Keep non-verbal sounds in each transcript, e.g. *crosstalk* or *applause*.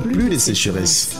plus de sécheresse.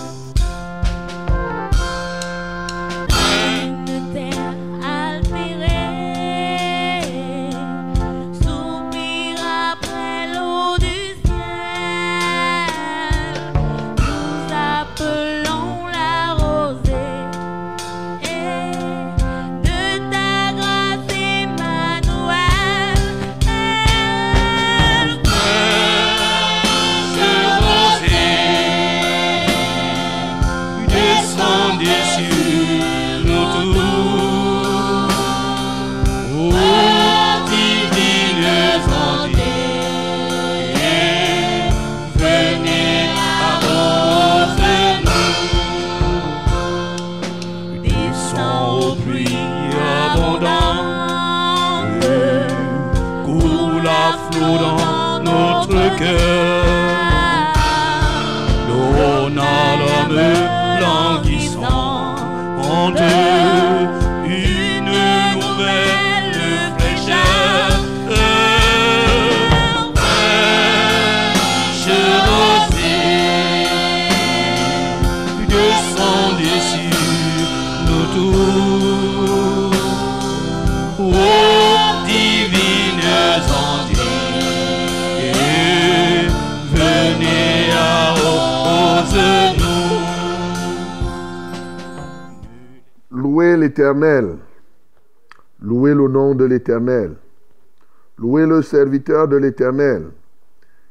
De l'Éternel,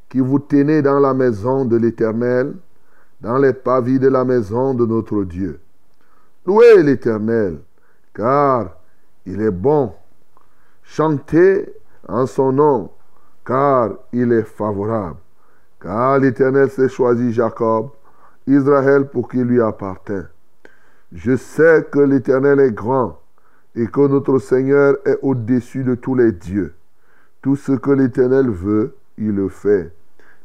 qui vous tenez dans la maison de l'Éternel, dans les pavis de la maison de notre Dieu. Louez l'Éternel, car il est bon. Chantez en son nom, car il est favorable. Car l'Éternel s'est choisi Jacob, Israël pour qu'il lui appartint. Je sais que l'Éternel est grand et que notre Seigneur est au-dessus de tous les dieux. Tout ce que l'Éternel veut, il le fait.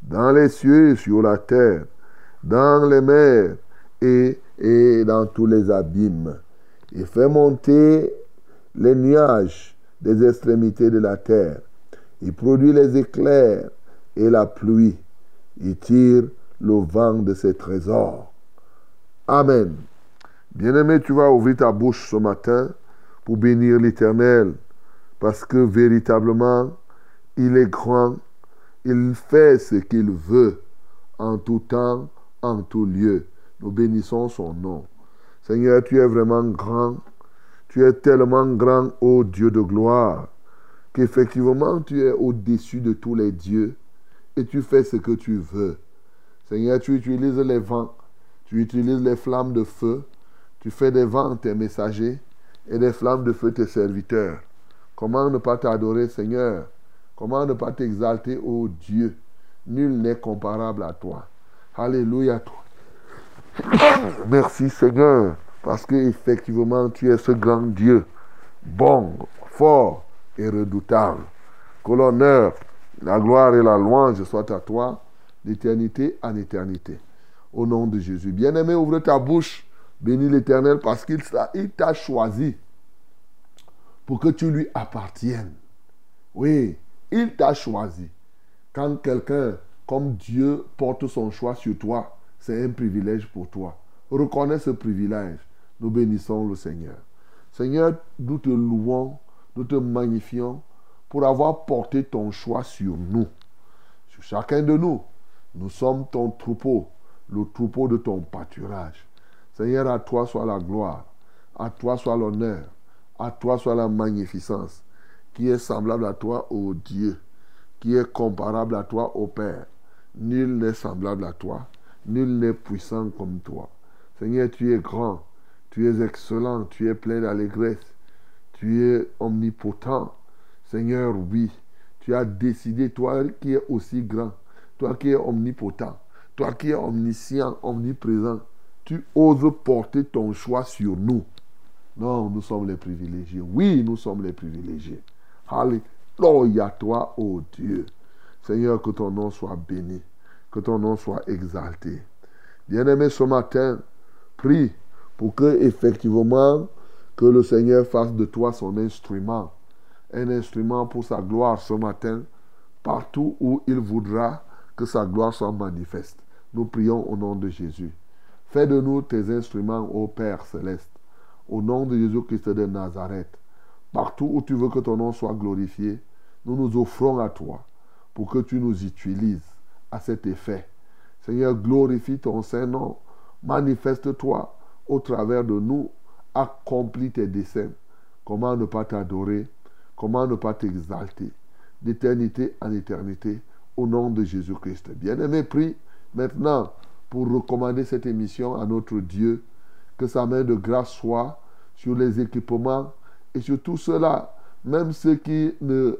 Dans les cieux et sur la terre, dans les mers et, et dans tous les abîmes. Il fait monter les nuages des extrémités de la terre. Il produit les éclairs et la pluie. Il tire le vent de ses trésors. Amen. Bien-aimé, tu vas ouvrir ta bouche ce matin pour bénir l'Éternel, parce que véritablement, il est grand, il fait ce qu'il veut, en tout temps, en tout lieu. Nous bénissons son nom. Seigneur, tu es vraiment grand, tu es tellement grand, ô Dieu de gloire, qu'effectivement, tu es au-dessus de tous les dieux, et tu fais ce que tu veux. Seigneur, tu utilises les vents, tu utilises les flammes de feu, tu fais des vents tes messagers et des flammes de feu tes serviteurs. Comment ne pas t'adorer, Seigneur? Comment ne pas t'exalter, ô Dieu? Nul n'est comparable à toi. Alléluia, toi. Merci, Seigneur, parce que effectivement, tu es ce grand Dieu, bon, fort et redoutable. Que l'honneur, la gloire et la louange soient à toi d'éternité en éternité. Au nom de Jésus. Bien-aimé, ouvre ta bouche. Bénis l'Éternel parce qu'il t'a- choisi pour que tu lui appartiennes. Oui, il t'a choisi. Quand quelqu'un comme Dieu porte son choix sur toi, c'est un privilège pour toi. Reconnais ce privilège. Nous bénissons le Seigneur. Seigneur, nous te louons, nous te magnifions pour avoir porté ton choix sur nous, sur chacun de nous. Nous sommes ton troupeau, le troupeau de ton pâturage. Seigneur, à toi soit la gloire, à toi soit l'honneur, à toi soit la magnificence, qui est semblable à toi, ô Dieu, qui est comparable à toi, ô Père. Nul n'est semblable à toi, nul n'est puissant comme toi. Seigneur, tu es grand, tu es excellent, tu es plein d'allégresse, tu es omnipotent. Seigneur, oui, tu as décidé, toi qui es aussi grand, toi qui es omnipotent, toi qui es omniscient, omniprésent, tu oses porter ton choix sur nous. Non, nous sommes les privilégiés. Oui, nous sommes les privilégiés. Alléluia toi, ô Dieu. Seigneur, que ton nom soit béni, que ton nom soit exalté. Bien-aimé, ce matin, prie pour que effectivement que le Seigneur fasse de toi son instrument, un instrument pour sa gloire ce matin, partout où il voudra que sa gloire soit manifeste. Nous prions au nom de Jésus. Fais de nous tes instruments, ô Père céleste, au nom de Jésus-Christ de Nazareth. Partout où tu veux que ton nom soit glorifié, nous nous offrons à toi pour que tu nous utilises à cet effet. Seigneur, glorifie ton Saint-Nom. Manifeste-toi au travers de nous. Accomplis tes desseins. Comment ne pas t'adorer? Comment ne pas t'exalter? D'éternité en éternité, au nom de Jésus-Christ. Bien-aimé, prie maintenant pour recommander cette émission à notre Dieu. Que sa main de grâce soit sur les équipements et sur tout cela, même ceux qui ne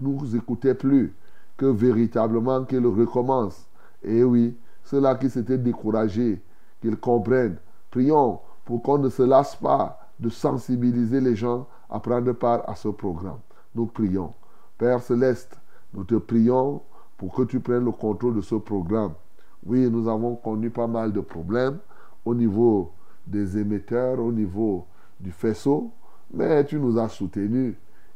nous écoutaient plus, que véritablement qu'il recommence. Et oui, ceux-là qui s'étaient découragés, qu'ils comprennent. Prions pour qu'on ne se lasse pas de sensibiliser les gens à prendre part à ce programme. Nous prions. Père céleste, nous te prions pour que tu prennes le contrôle de ce programme. Oui, nous avons connu pas mal de problèmes au niveau des émetteurs, au niveau du faisceau, mais tu nous as soutenus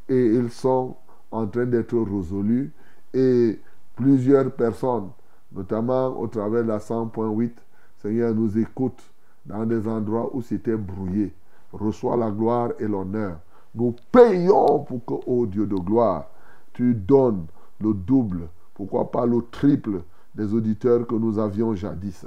et ils sont en train d'être résolus et plusieurs personnes, notamment au travers de la 100.8, Seigneur, nous écoutent dans des endroits où c'était brouillé. Reçois la gloire et l'honneur. Nous payons pour que, ô Dieu de gloire, tu donnes le double, pourquoi pas le triple des auditeurs que nous avions jadis.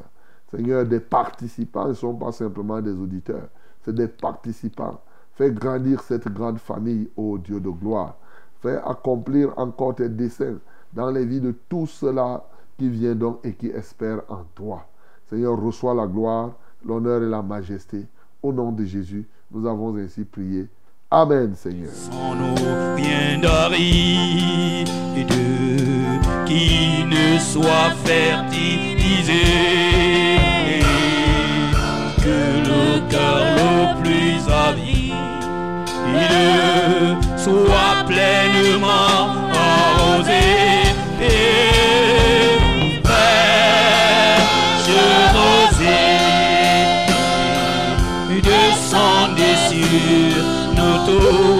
Seigneur, des participants ne sont pas simplement des auditeurs, c'est des participants. Fais grandir cette grande famille, ô Dieu de gloire. Fais accomplir encore tes desseins dans les vies de tous ceux-là qui viennent donc et qui espèrent en toi. Seigneur, reçois la gloire, l'honneur et la majesté. Au nom de Jésus, nous avons ainsi prié. Amen, Seigneur. Sans nos bien de qui ne soit fertilisé. Que soit pleinement arrosé. Et fraîche rosée descendez sur nous tous.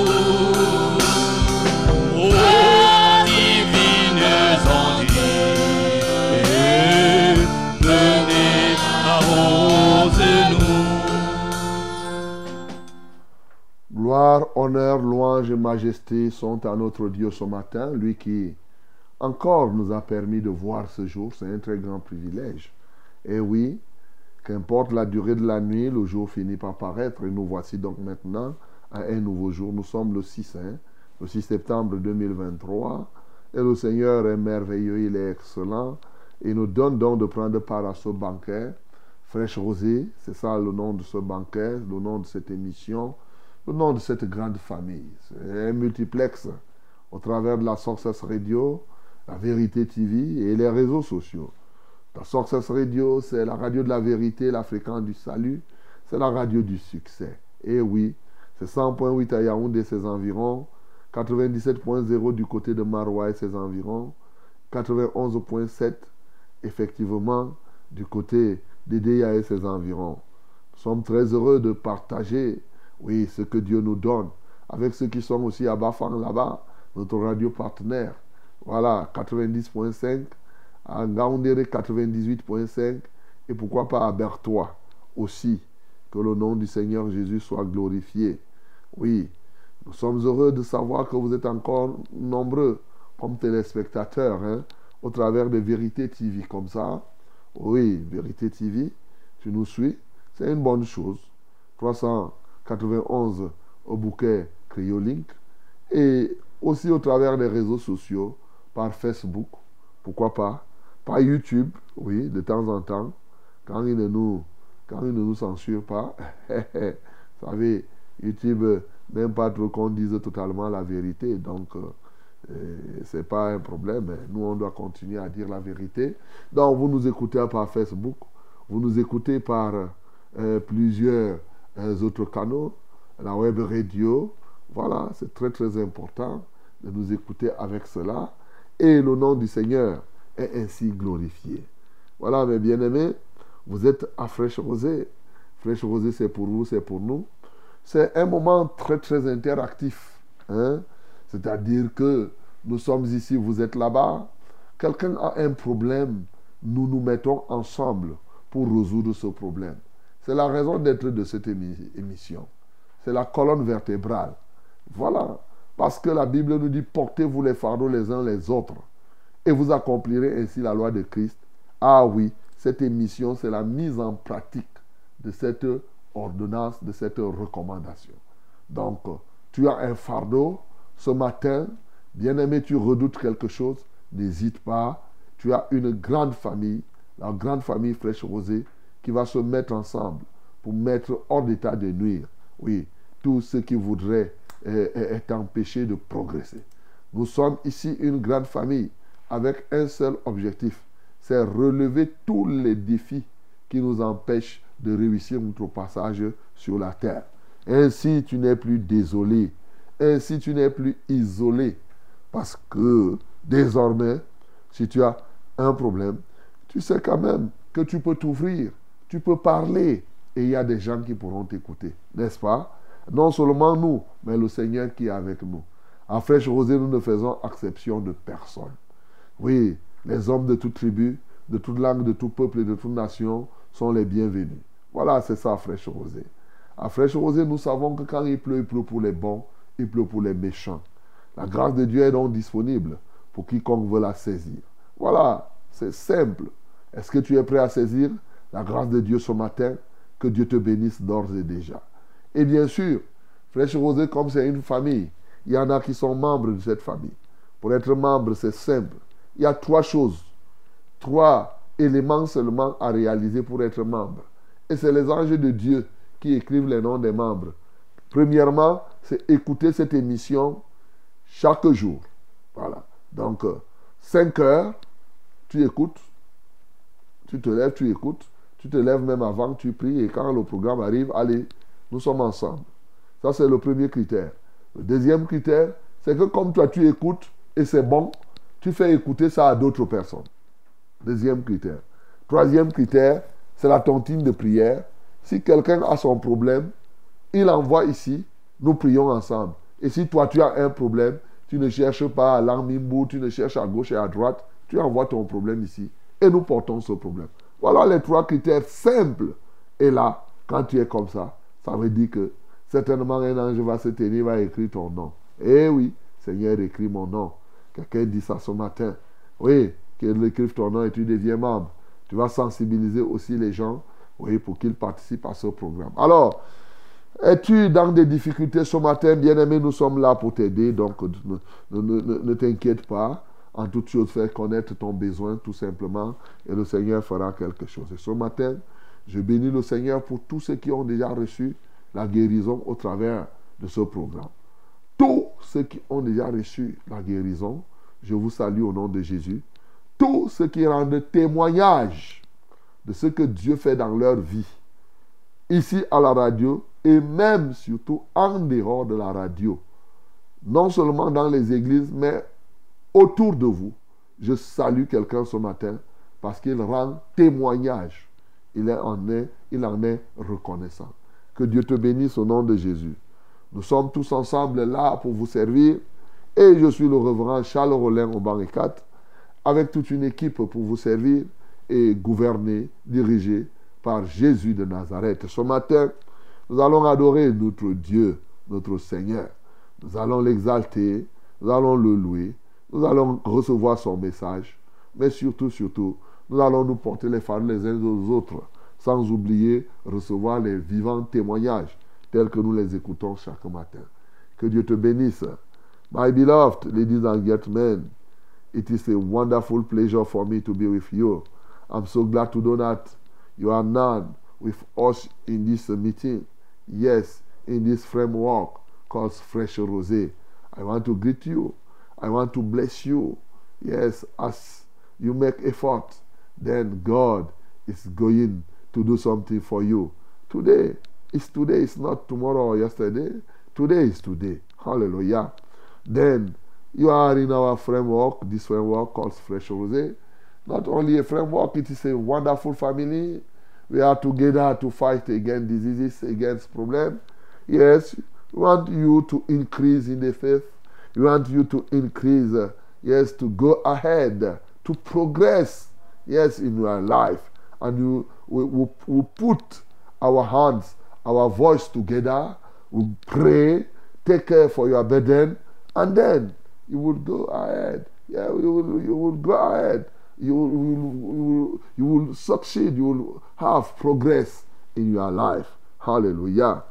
Honneur, louange et majesté sont à notre Dieu ce matin, lui qui encore nous a permis de voir ce jour. C'est un très grand privilège. Et oui, qu'importe la durée de la nuit, le jour finit par paraître. Et nous voici donc maintenant à un nouveau jour. Nous sommes le 6, hein, le 6 septembre 2023. Et le Seigneur est merveilleux, il est excellent. Il nous donne donc de prendre part à ce banquet. Fraîche Rosée, c'est ça le nom de ce banquet, le nom de cette émission, le nom de cette grande famille. C'est un multiplex au travers de la Success Radio, la Vérité TV et les réseaux sociaux. La Success Radio, c'est la radio de la vérité, la fréquence du salut, c'est la radio du succès. Et oui, c'est 100.8 à Yaoundé, ses environs, 97.0 du côté de Maroua et ses environs, 91.7 effectivement du côté d'Edea et ses environs. Nous sommes très heureux de partager, oui, ce que Dieu nous donne avec ceux qui sont aussi à Bafang là-bas, notre radio partenaire. Voilà, 90.5, à Ngaoundéré 98.5 et pourquoi pas à Bertois aussi. Que le nom du Seigneur Jésus soit glorifié. Oui, nous sommes heureux de savoir que vous êtes encore nombreux comme téléspectateurs hein, au travers de Vérité TV comme ça. Oui, Vérité TV, tu nous suis, c'est une bonne chose. 391 au bouquet Cryolink et aussi au travers des réseaux sociaux par Facebook, pourquoi pas, par YouTube, oui, de temps en temps, quand il ne nous, quand il ne nous censure pas. *laughs* Vous savez, YouTube n'aime pas trop qu'on dise totalement la vérité. Donc, euh, Ce n'est pas un problème. Nous, on doit continuer à dire la vérité. Donc, vous nous écoutez par Facebook, vous nous écoutez par euh, plusieurs euh, autres canaux, la web radio. Voilà, c'est très très important de nous écouter avec cela. Et le nom du Seigneur est ainsi glorifié. Voilà, mes bien-aimés, vous êtes à Fraîche Rosée. Fraîche Rosée, c'est pour vous, c'est pour nous. C'est un moment très très interactif. Hein? C'est-à-dire que nous sommes ici, vous êtes là-bas. Quelqu'un a un problème, nous nous mettons ensemble pour résoudre ce problème. C'est la raison d'être de cette émi- émission. C'est la colonne vertébrale. Voilà. Parce que la Bible nous dit portez-vous les fardeaux les uns les autres et vous accomplirez ainsi la loi de Christ. Ah oui, cette émission, c'est la mise en pratique de cette ordonnance, de cette recommandation. Donc, tu as un fardeau ce matin, bien-aimé, tu redoutes quelque chose, n'hésite pas. Tu as une grande famille, la grande famille Fraîche Rosée, qui va se mettre ensemble pour mettre hors d'état de nuire, oui, tous ceux qui voudraient euh, euh, t'empêcher de progresser. Nous sommes ici une grande famille avec un seul objectif, c'est relever tous les défis qui nous empêchent de réussir notre passage sur la terre. Ainsi, tu n'es plus désolé. Ainsi, tu n'es plus isolé. Parce que désormais, si tu as un problème, tu sais quand même que tu peux t'ouvrir, tu peux parler et il y a des gens qui pourront t'écouter, n'est-ce pas? Non seulement nous, mais le Seigneur qui est avec nous. À Fraîche Rosée, nous ne faisons exception de personne. Oui, les hommes de toute tribu, de toute langue, de tout peuple et de toute nation sont les bienvenus. Voilà, c'est ça, Fraîche Rosée. À Fraîche Rosée, nous savons que quand il pleut, il pleut pour les bons, il pleut pour les méchants. La grâce de Dieu est donc disponible pour quiconque veut la saisir. Voilà, c'est simple. Est-ce que tu es prêt à saisir? La grâce de Dieu ce matin Que Dieu te bénisse d'ores et déjà. Et bien sûr, Fraîche Rosée, comme c'est une famille, il y en a qui sont membres de cette famille. Pour être membre, c'est simple. Il y a trois choses, trois éléments seulement à réaliser pour être membre. Et c'est les anges de Dieu qui écrivent les noms des membres. Premièrement, c'est écouter cette émission chaque jour. Voilà. Donc, 5 heures, tu écoutes, tu te lèves, tu écoutes, tu te lèves même avant, tu pries, et quand le programme arrive, allez, nous sommes ensemble. Ça, c'est le premier critère. Le deuxième critère, c'est que comme toi, tu écoutes, et c'est bon, tu fais écouter ça à d'autres personnes. Deuxième critère. Troisième critère, c'est la tontine de prière. Si quelqu'un a son problème, il envoie ici, nous prions ensemble. Et si toi, tu as un problème, tu ne cherches pas à l'Armimbo, tu ne cherches à gauche et à droite, tu envoies ton problème ici et nous portons ce problème. Voilà les trois critères simples. Et là, quand tu es comme ça, ça veut dire que certainement un ange va se tenir, va écrire ton nom. Eh oui, Seigneur, écris mon nom. Quelqu'un dit ça ce matin. Oui, qu'il écrive ton nom et tu deviens membre. Tu vas sensibiliser aussi les gens oui, pour qu'ils participent à ce programme. Alors, es-tu dans des difficultés ce matin? Bien-aimé, nous sommes là pour t'aider. Donc, ne, ne, t'inquiète pas. En toute chose, fais connaître ton besoin tout simplement et le Seigneur fera quelque chose. Et ce matin, je bénis le Seigneur pour tous ceux qui ont déjà reçu la guérison au travers de ce programme. Tous ceux qui ont déjà reçu la guérison, je vous salue au nom de Jésus. Tous ceux qui rendent témoignage de ce que Dieu fait dans leur vie, ici à la radio et même surtout en dehors de la radio. Non seulement dans les églises, mais autour de vous. Je salue quelqu'un ce matin parce qu'il rend témoignage. Il en est, il en est reconnaissant. Que Dieu te bénisse au nom de Jésus. Nous sommes tous ensemble là pour vous servir. Et je suis le reverend Charles Rollin au 4 avec toute une équipe pour vous servir et gouverner, diriger par Jésus de Nazareth. Ce matin, nous allons adorer notre Dieu, notre Seigneur. Nous allons l'exalter, nous allons le louer, nous allons recevoir son message, mais surtout, surtout, nous allons nous porter les fardeaux les uns aux autres, sans oublier recevoir les vivants témoignages tels que nous les écoutons chaque matin. Que Dieu te bénisse. My beloved ladies and gentlemen, it is a wonderful pleasure for me to be with you. I'm so glad to know that you are now with us in this meeting. Yes, in this framework called Fresh Rosé. I want to greet you I want to bless you. Yes, as you make effort, then God is going to do something for you. Today is today, it's not tomorrow or yesterday. Today is today. Hallelujah. Then you are in our framework, this framework called Fresh Rose. Not only a framework, it is a wonderful family. We are together to fight against diseases, against problems. Yes, we want you to increase in the faith. We want you to increase, uh, yes, to go ahead, to progress, yes, in your life. And you, we, we, we put our hands, our voice together, we pray, take care for your burden, and then you will go ahead. Yeah, you will, you will go ahead. You, will, you, will, you will succeed. You will have progress in your life. Hallelujah.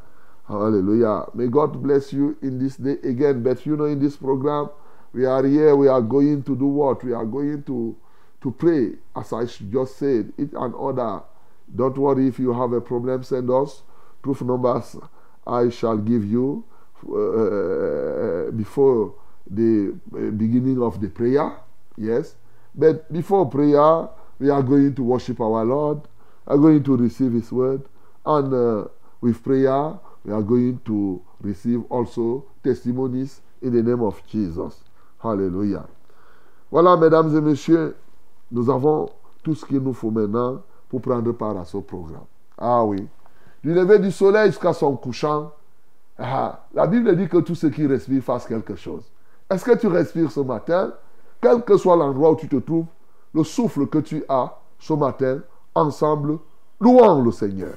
Hallelujah. May God bless you in this day again. But you know, in this program, we are here. We are going to do what? We are going to to pray, as I just said, it and order. Don't worry if you have a problem. Send us proof numbers. I shall give you uh, before the beginning of the prayer. Yes, but before prayer, we are going to worship our Lord. Are going to receive His word, and uh, with prayer, we are going to receive also testimonies in the name of Jesus. Hallelujah. Voilà, mesdames et messieurs, nous avons tout ce qu'il nous faut maintenant pour prendre part à ce programme. Ah oui. Du lever du soleil jusqu'à son couchant, ah, la Bible dit que tout ce qui respire fasse quelque chose. Est-ce que tu respires ce matin? Quel que soit l'endroit où tu te trouves, le souffle que tu as ce matin, ensemble, louons le Seigneur.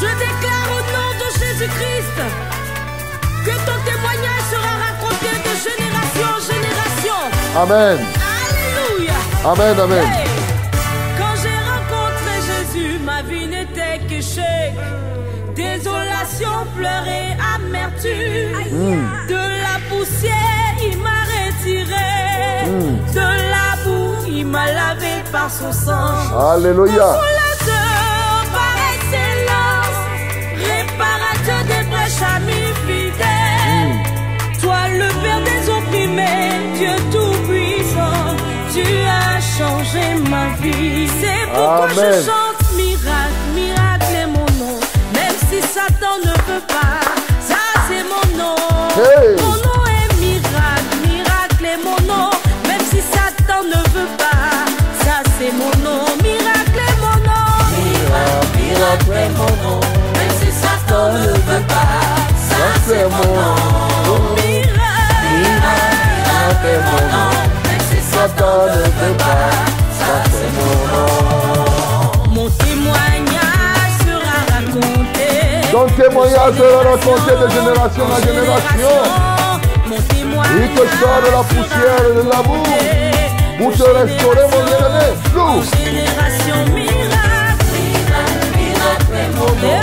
Je déclare au nom de Jésus-Christ que ton témoignage sera raconté de génération en génération. Amen. Alléluia. Amen, amen. Hey. Quand j'ai rencontré Jésus, ma vie n'était que chèque. Désolation, pleurs et amertume. De la poussière, il m'a retiré. De la boue, il m'a lavé par son sang. Alléluia. Changé ma vie. C'est pourquoi Amen. je chante miracle, miracle est mon nom. Même si Satan ne veut pas, ça c'est mon nom. Hey. Mon nom est miracle, miracle est mon nom. Même si Satan ne veut pas, ça c'est mon nom. Miracle est mon nom. Miracle, miracle est mon nom. Même si Satan ne veut pas, ça c'est mon nom. Miracle, miracle est mon nom. Mon témoignage sera raconté. Ton témoignage sera raconté de génération en génération. Mon témoignage Il te sort de la poussière de la boue pour te restaurer, mon bien-aimé. Loue. Génération miracle, miracle, miracle mon nom.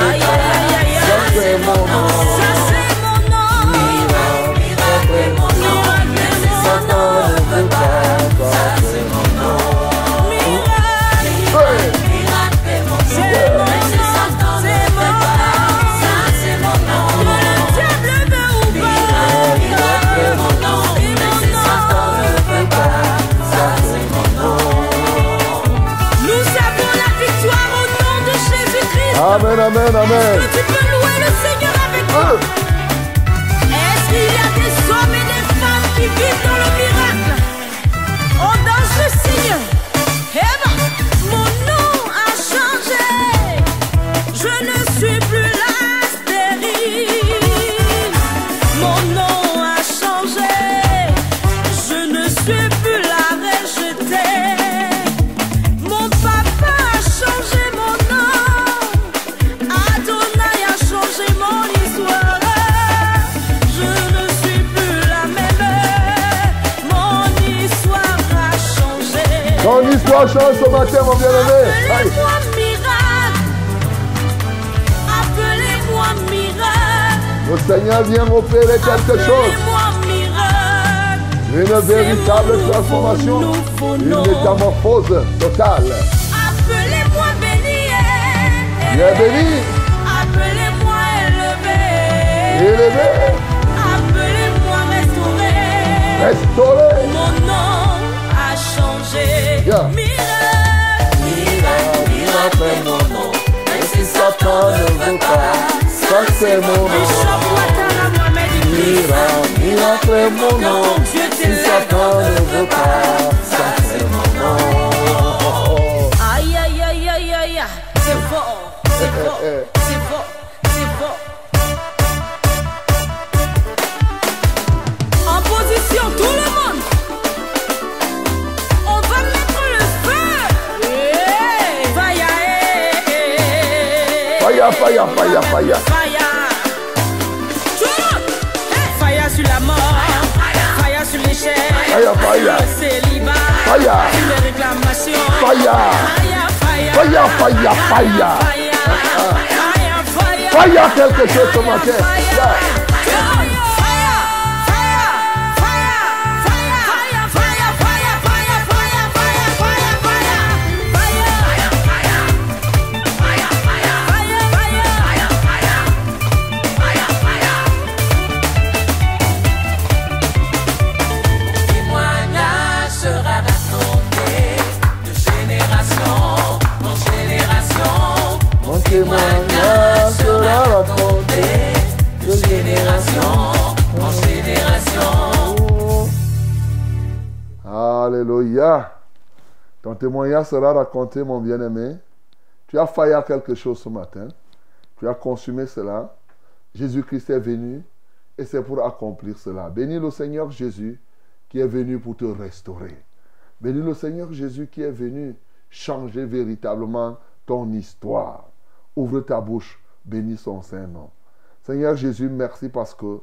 Aïe, aïe, aïe, aïe, Ça, c'est mon. Amen, Change ce matin, mon bien-aimé. Appelez-moi miracle. Appelez-moi miracle. Le Seigneur vient opérer quelque chose. Une véritable transformation. Une métamorphose totale. Appelez-moi béni. Est béni, kutoka kwake muno Mira, miracle muno muno Ay, ay, ay, ay, ay, ay, ay, ay, ay, ay, ay, ay, ay, Fire, fire, fire, fire. Fire. Le monde. Hey. Fire sur la mort. Fire sur l'échec. Fire, fire. Sur le célibat. Fire. Sur les réclamations. Fire. Fire, fire. Fire, fire, fire. Fire, fire. Fire quelque chose ce matin. Témoignage sera raconté, mon bien-aimé. Tu as failli à quelque chose ce matin. Tu as consumé cela. Jésus-Christ est venu et c'est pour accomplir cela. Bénis le Seigneur Jésus qui est venu pour te restaurer. Bénis le Seigneur Jésus qui est venu changer véritablement ton histoire. Ouvre ta bouche, bénis son Saint-Nom. Seigneur Jésus, merci parce que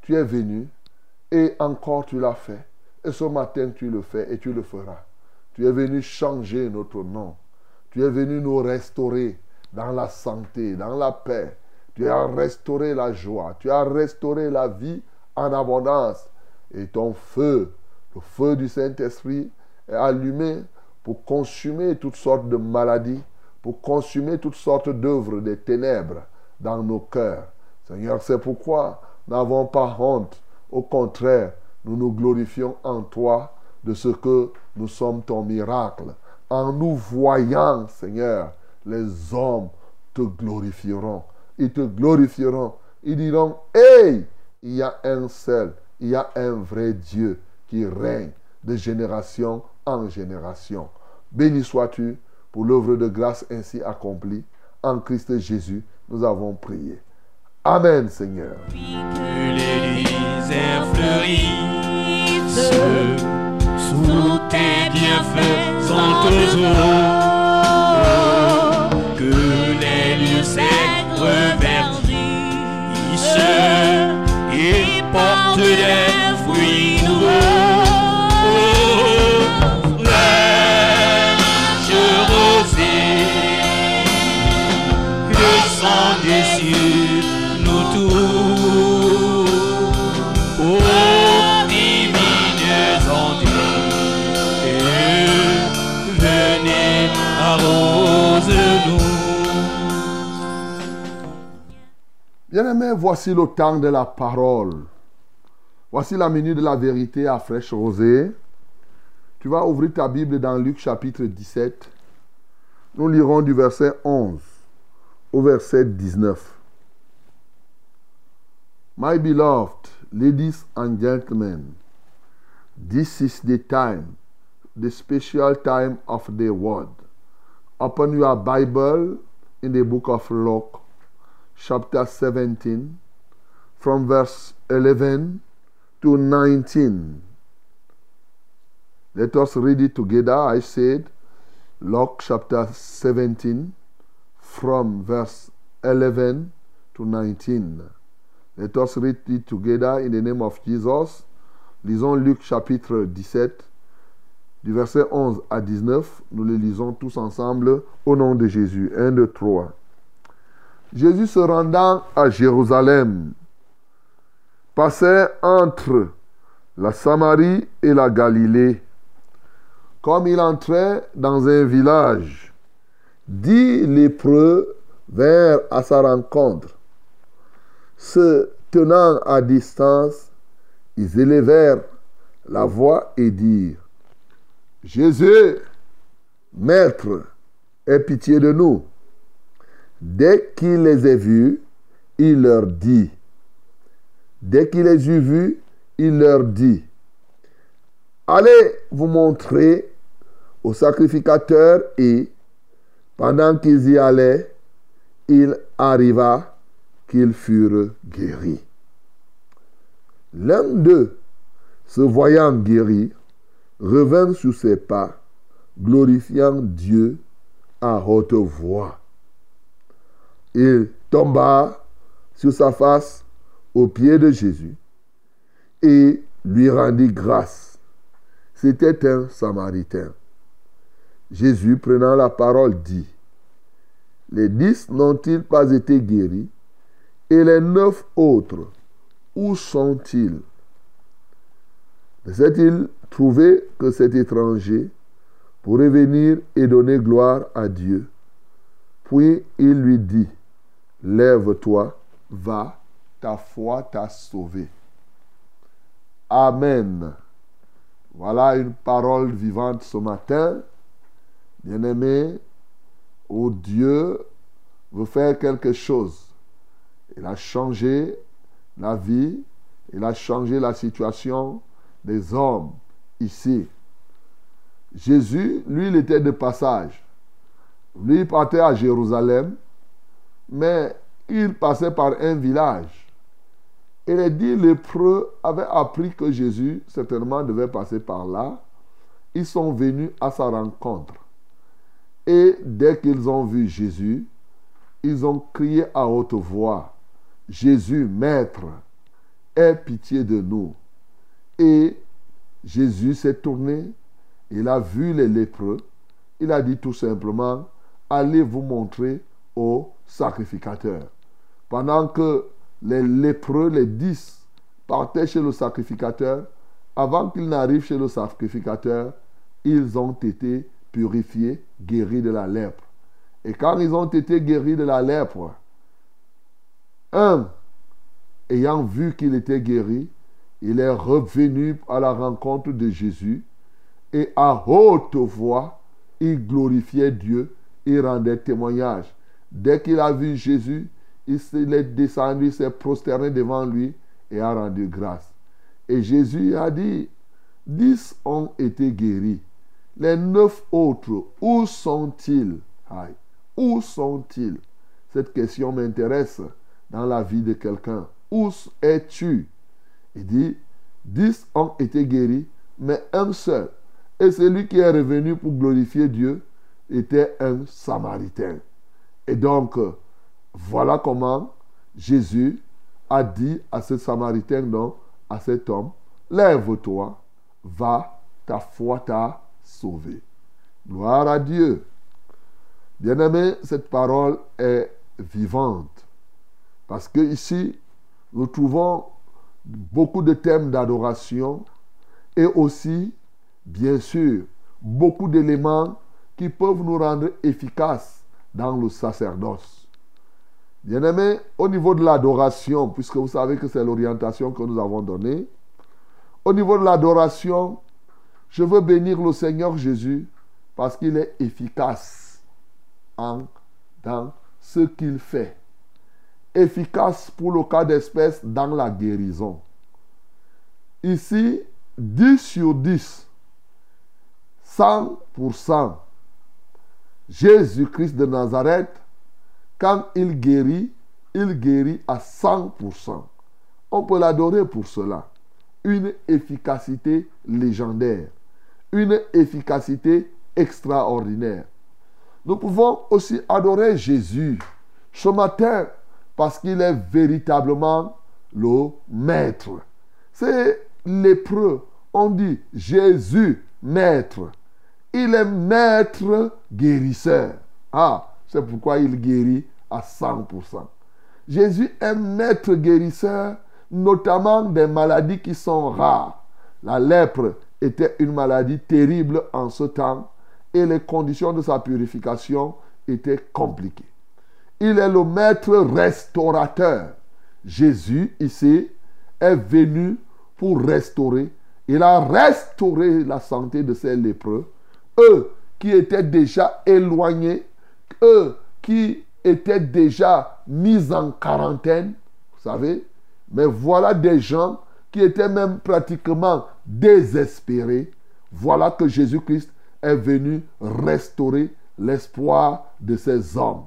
tu es venu et encore tu l'as fait. Et ce matin, tu le fais et tu le feras. Tu es venu changer notre nom. Tu es venu nous restaurer dans la santé, dans la paix. Tu as restauré la joie. Tu as restauré la vie en abondance. Et ton feu, le feu du Saint-Esprit, est allumé pour consumer toutes sortes de maladies, pour consumer toutes sortes d'œuvres des ténèbres dans nos cœurs. Seigneur, c'est pourquoi n'avons pas honte. Au contraire, nous nous glorifions en toi de ce que nous sommes ton miracle. En nous voyant, Seigneur, les hommes te glorifieront. Ils te glorifieront. Ils diront, hey, il y a un seul, il y a un vrai Dieu qui règne de génération en génération. Béni sois-tu pour l'œuvre de grâce ainsi accomplie. En Christ Jésus, nous avons prié. Amen, Seigneur. Tes bienfaisantes eaux. Que les lieux secs reverdissent et portent des Bien-aimé, voici le temps de la parole. Voici la minute de la vérité à fraîche rosée. Tu vas ouvrir ta Bible dans Luc chapitre 17. Nous lirons du verset 11 au verset 19. My beloved ladies and gentlemen, this is the time, the special time of the word. Open your Bible in the book of Luke, chapter 17, from verse 11 to 19. Let us read it together. I said, Luke chapter 17, from verse 11 to 19. Let us read it together in the name of Jesus. Lisons Luc chapitre 17, du verset 11 à 19. Nous le lisons tous ensemble au nom de Jésus. 1, 2, 3. Jésus se rendant à Jérusalem passait entre la Samarie et la Galilée. Comme il entrait dans un village, dix lépreux vinrent à sa rencontre. Se tenant à distance, ils élevèrent la voix et dire, Jésus, Maître, aie pitié de nous. Dès qu'il les a vus, il leur dit, dès qu'il les eut vus, il leur dit, allez vous montrer au sacrificateur et pendant qu'ils y allaient, il arriva qu'ils furent guéris. L'un d'eux, se voyant guéri, revint sur ses pas, glorifiant Dieu à haute voix. Il tomba sur sa face aux pieds de Jésus et lui rendit grâce. C'était un Samaritain. Jésus, prenant la parole, dit, Les dix n'ont-ils pas été guéris Et les neuf autres, où sont-ils? Ne s'est-il trouvé que cet étranger pourrait venir et donner gloire à Dieu? Puis il lui dit, Lève-toi, va, ta foi t'a sauvé. Amen. Voilà une parole vivante ce matin. Bien-aimé, où Dieu veut faire quelque chose. Il a changé la vie, il a changé la situation des hommes ici. Jésus, lui, il était de passage. Lui, il partait à Jérusalem, mais il passait par un village. Et les dix lépreux avaient appris que Jésus certainement devait passer par là. Ils sont venus à sa rencontre. Et dès qu'ils ont vu Jésus, ils ont crié à haute voix, Jésus, Maître, aie pitié de nous. Et Jésus s'est tourné, il a vu les lépreux, il a dit tout simplement, allez vous montrer au sacrificateur. Pendant que les lépreux, les dix, partaient chez le sacrificateur, avant qu'ils n'arrivent chez le sacrificateur, ils ont été purifiés, guéris de la lèpre. Et quand ils ont été guéris de la lèpre, un, ayant vu qu'il était guéri, il est revenu à la rencontre de Jésus et à haute voix, il glorifiait Dieu, il rendait témoignage. Dès qu'il a vu Jésus, il est descendu, il s'est prosterné devant lui et a rendu grâce. Et Jésus a dit, dix ont été guéris. Les neuf autres, où sont-ils? Où sont-ils? Cette question m'intéresse dans la vie de quelqu'un. Où es-tu? Il dit, dix ont été guéris, mais un seul. Et celui qui est revenu pour glorifier Dieu était un Samaritain. Et donc, voilà comment Jésus a dit à ce Samaritain, non, à cet homme, lève-toi, va, ta foi t'a sauvé. Gloire à Dieu. Bien-aimé, cette parole est vivante. Parce que ici, nous trouvons beaucoup de thèmes d'adoration et aussi, bien sûr, beaucoup d'éléments qui peuvent nous rendre efficaces dans le sacerdoce. Bien-aimé, au niveau de l'adoration, puisque vous savez que c'est l'orientation que nous avons donnée, au niveau de l'adoration, je veux bénir le Seigneur Jésus parce qu'il est efficace en, dans ce qu'il fait. Efficace pour le cas d'espèce dans la guérison. Ici, 10 sur 10, 100%. Jésus-Christ de Nazareth, quand il guérit, il guérit à 100%. On peut l'adorer pour cela. Une efficacité légendaire. Une efficacité extraordinaire. Nous pouvons aussi adorer Jésus ce matin parce qu'il est véritablement le maître. C'est lépreux. On dit Jésus, maître. Il est maître guérisseur. Ah, c'est pourquoi il guérit à 100%. Jésus est maître guérisseur, notamment des maladies qui sont rares. La lèpre était une maladie terrible en ce temps et les conditions de sa purification étaient compliquées. Il est le maître restaurateur. Jésus, ici, est venu pour restaurer Il a restauré la santé de ces lépreux. Eux qui étaient déjà éloignés, eux qui étaient déjà mis en quarantaine, vous savez. Mais voilà des gens qui étaient même pratiquement désespérés. Voilà que Jésus-Christ est venu restaurer l'espoir de ces hommes.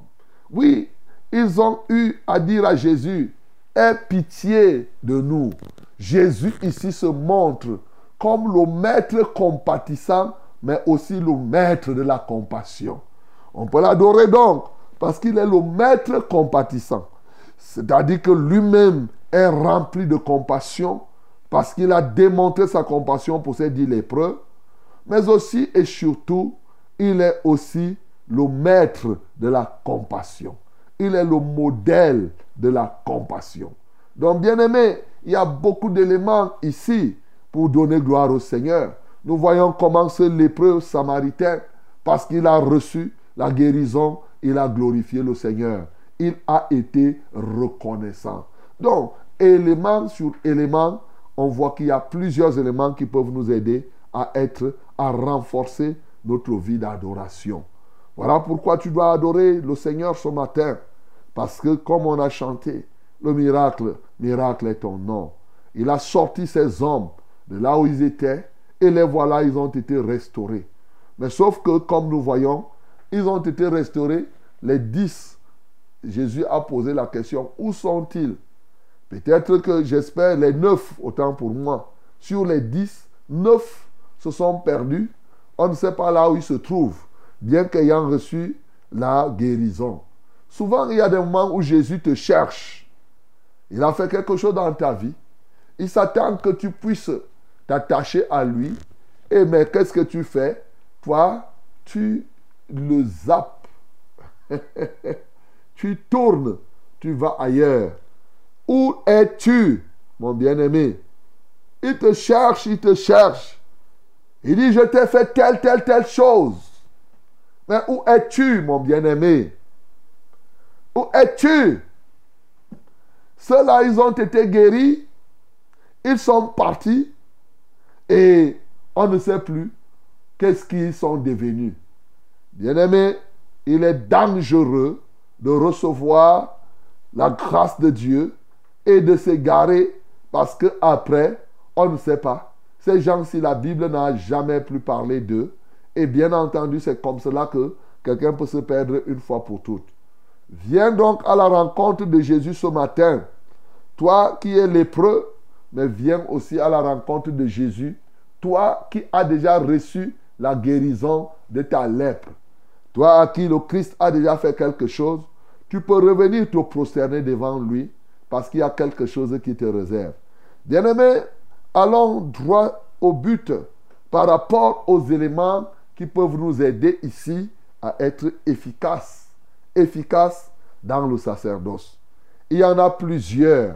Oui, ils ont eu à dire à Jésus, aie pitié de nous. Jésus ici se montre comme le maître compatissant, mais aussi le maître de la compassion. On peut l'adorer donc parce qu'il est le maître compatissant. C'est-à-dire que lui-même est rempli de compassion parce qu'il a démontré sa compassion pour ses dix lépreux, mais aussi et surtout, il est aussi le maître de la compassion. Il est le modèle de la compassion. Donc, bien aimé, il y a beaucoup d'éléments ici pour donner gloire au Seigneur. Nous voyons comment ce lépreux samaritain, parce qu'il a reçu la guérison, il a glorifié le Seigneur. Il a été reconnaissant. Donc, élément sur élément, on voit qu'il y a plusieurs éléments qui peuvent nous aider à être, à renforcer notre vie d'adoration. Voilà pourquoi tu dois adorer le Seigneur ce matin. Parce que comme on a chanté, le miracle, miracle est ton nom. Il a sorti ces hommes de là où ils étaient et les voilà, ils ont été restaurés. Mais sauf que, comme nous voyons, ils ont été restaurés, les dix. Jésus a posé la question, où sont-ils? Peut-être que j'espère les neuf, autant pour moi. Sur les dix, neuf se sont perdus. On ne sait pas là où ils se trouvent, bien qu'ayant reçu la guérison. Souvent, il y a des moments où Jésus te cherche. Il a fait quelque chose dans ta vie. Il s'attend que tu puisses t'attacher à lui. Et mais qu'est-ce que tu fais? Toi, tu le zappes. *laughs* tu tournes. Tu vas ailleurs. Où es-tu, mon bien-aimé? Il te cherche, il te cherche. Il dit, je t'ai fait telle, telle, telle chose. Mais où es-tu, mon bien-aimé? Où es-tu? Ceux-là, ils ont été guéris. Ils sont partis. Et on ne sait plus qu'est-ce qu'ils sont devenus. Bien-aimé, il est dangereux de recevoir la grâce de Dieu et de s'égarer parce que après, on ne sait pas. Ces gens, si la Bible n'a jamais plus parlé d'eux, et bien entendu, c'est comme cela que quelqu'un peut se perdre une fois pour toutes. Viens donc à la rencontre de Jésus ce matin. Toi qui es lépreux, mais viens aussi à la rencontre de Jésus. Toi qui as déjà reçu la guérison de ta lèpre. Toi à qui le Christ a déjà fait quelque chose, tu peux revenir te prosterner devant lui parce qu'il y a quelque chose qui te réserve. Bien-aimés, allons droit au but par rapport aux éléments qui peuvent nous aider ici à être efficaces, efficaces dans le sacerdoce. Il y en a plusieurs.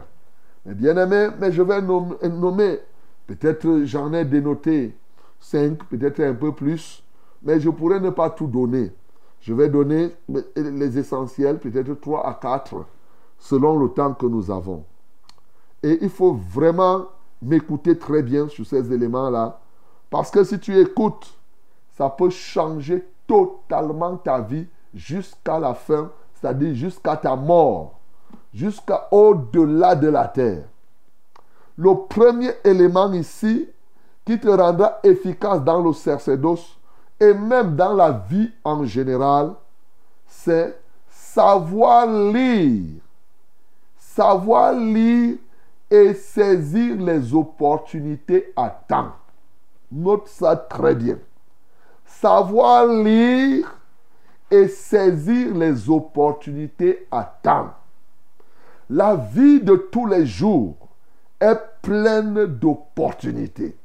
Mais bien aimé, mais je vais nommer, peut-être j'en ai dénoté cinq, peut-être un peu plus, mais je pourrais ne pas tout donner. Je vais donner les essentiels, peut-être trois à quatre selon le temps que nous avons. Et il faut vraiment m'écouter très bien sur ces éléments-là. Parce que si tu écoutes, ça peut changer totalement ta vie jusqu'à la fin, c'est-à-dire jusqu'à ta mort, jusqu'à au-delà de la terre. Le premier élément ici qui te rendra efficace dans le sacerdoce et même dans la vie en général, c'est savoir lire savoir lire et saisir les opportunités à temps. Note ça très bien. Savoir lire et saisir les opportunités à temps. La vie de tous les jours est pleine d'opportunités.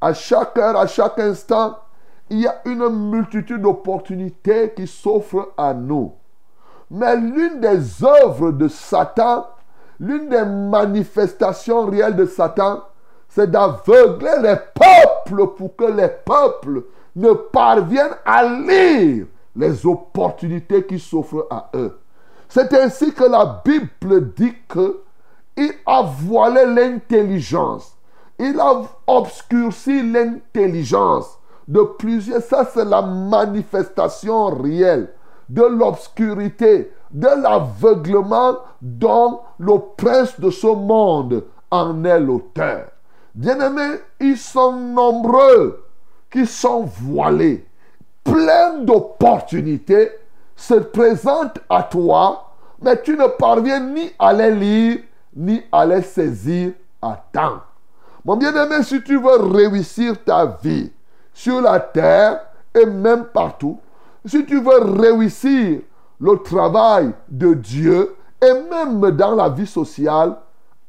À chaque heure, à chaque instant, il y a une multitude d'opportunités qui s'offrent à nous. Mais l'une des œuvres de Satan, l'une des manifestations réelles de Satan, c'est d'aveugler les peuples pour que les peuples ne parviennent à lire les opportunités qui s'offrent à eux. C'est ainsi que la Bible dit que il a voilé l'intelligence. Il a obscurci l'intelligence de plusieurs. Ça, c'est la manifestation réelle de l'obscurité, de l'aveuglement dont le prince de ce monde en est l'auteur. Bien-aimés, ils sont nombreux qui sont voilés, pleins d'opportunités se présentent à toi, mais tu ne parviens ni à les lire, ni à les saisir à temps. Mon bien-aimé, si tu veux réussir ta vie sur la terre et même partout, si tu veux réussir le travail de Dieu et même dans la vie sociale,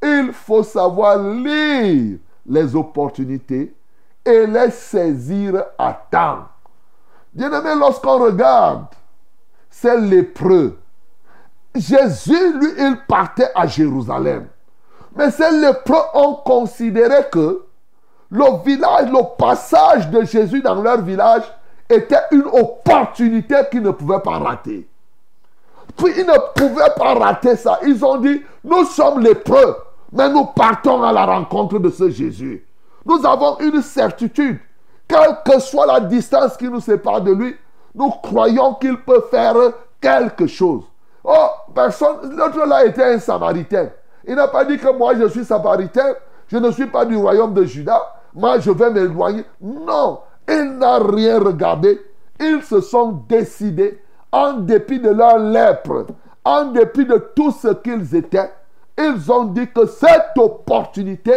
il faut savoir lire les opportunités et les saisir à temps. Bien-aimé, lorsqu'on regarde ces lépreux, Jésus, lui, il partait à Jérusalem. Mais ces lépreux ont considéré que le village, le passage de Jésus dans leur village était une opportunité qu'ils ne pouvaient pas rater. Puis ils ne pouvaient pas rater ça. Ils ont dit, nous sommes lépreux, mais nous partons à la rencontre de ce Jésus. Nous avons une certitude, quelle que soit la distance qui nous sépare de lui, nous croyons qu'il peut faire quelque chose. Oh, personne, l'autre là était un samaritain. Il n'a pas dit que moi je suis samaritain, je ne suis pas du royaume de Juda, moi je vais m'éloigner. Non, il n'a rien regardé. Ils se sont décidés, en dépit de leur lèpre, en dépit de tout ce qu'ils étaient, ils ont dit que cette opportunité,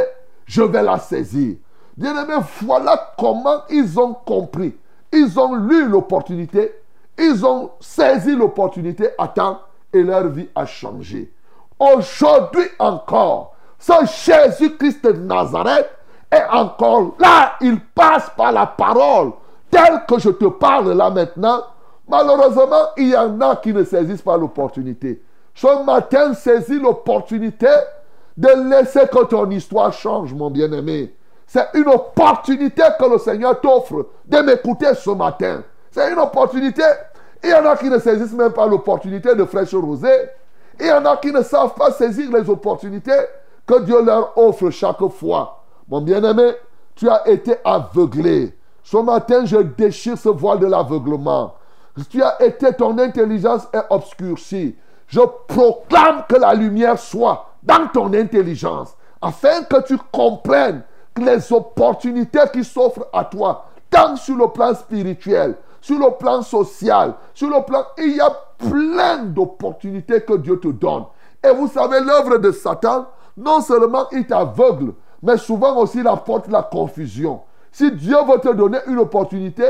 je vais la saisir. Bien aimé, voilà comment ils ont compris. Ils ont lu l'opportunité, ils ont saisi l'opportunité à temps et leur vie a changé. Aujourd'hui encore, ce Jésus-Christ de Nazareth est encore là. Il passe par la parole telle que je te parle là maintenant. Malheureusement, il y en a qui ne saisissent pas l'opportunité. Ce matin, saisis l'opportunité de laisser que ton histoire change, mon bien-aimé. C'est une opportunité que le Seigneur t'offre de m'écouter ce matin. C'est une opportunité. Il y en a qui ne saisissent même pas l'opportunité de fraîche rosée. Il y en a qui ne savent pas saisir les opportunités que Dieu leur offre chaque fois. Mon bien-aimé, tu as été aveuglé. Ce matin, je déchire ce voile de l'aveuglement. Tu as été, ton intelligence est obscurcie. Je proclame que la lumière soit dans ton intelligence, afin que tu comprennes les opportunités qui s'offrent à toi, tant sur le plan spirituel, sur le plan social, sur le plan... Il y a plein d'opportunités que Dieu te donne. Et vous savez, l'œuvre de Satan, non seulement il t'aveugle, mais souvent aussi il apporte la confusion. Si Dieu veut te donner une opportunité,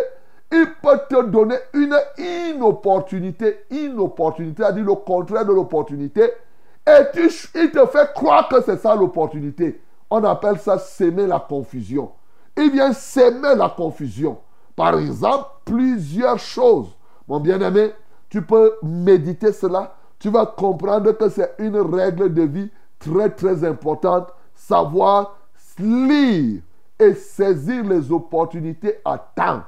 il peut te donner une inopportunité. Inopportunité, c'est-à-dire le contraire de l'opportunité. Et il te fait croire que c'est ça l'opportunité. On appelle ça s'aimer la confusion. Il vient s'aimer la confusion. Par exemple, plusieurs choses. Mon bien-aimé, tu peux méditer cela. Tu vas comprendre que c'est une règle de vie très très importante. Savoir lire et saisir les opportunités à temps.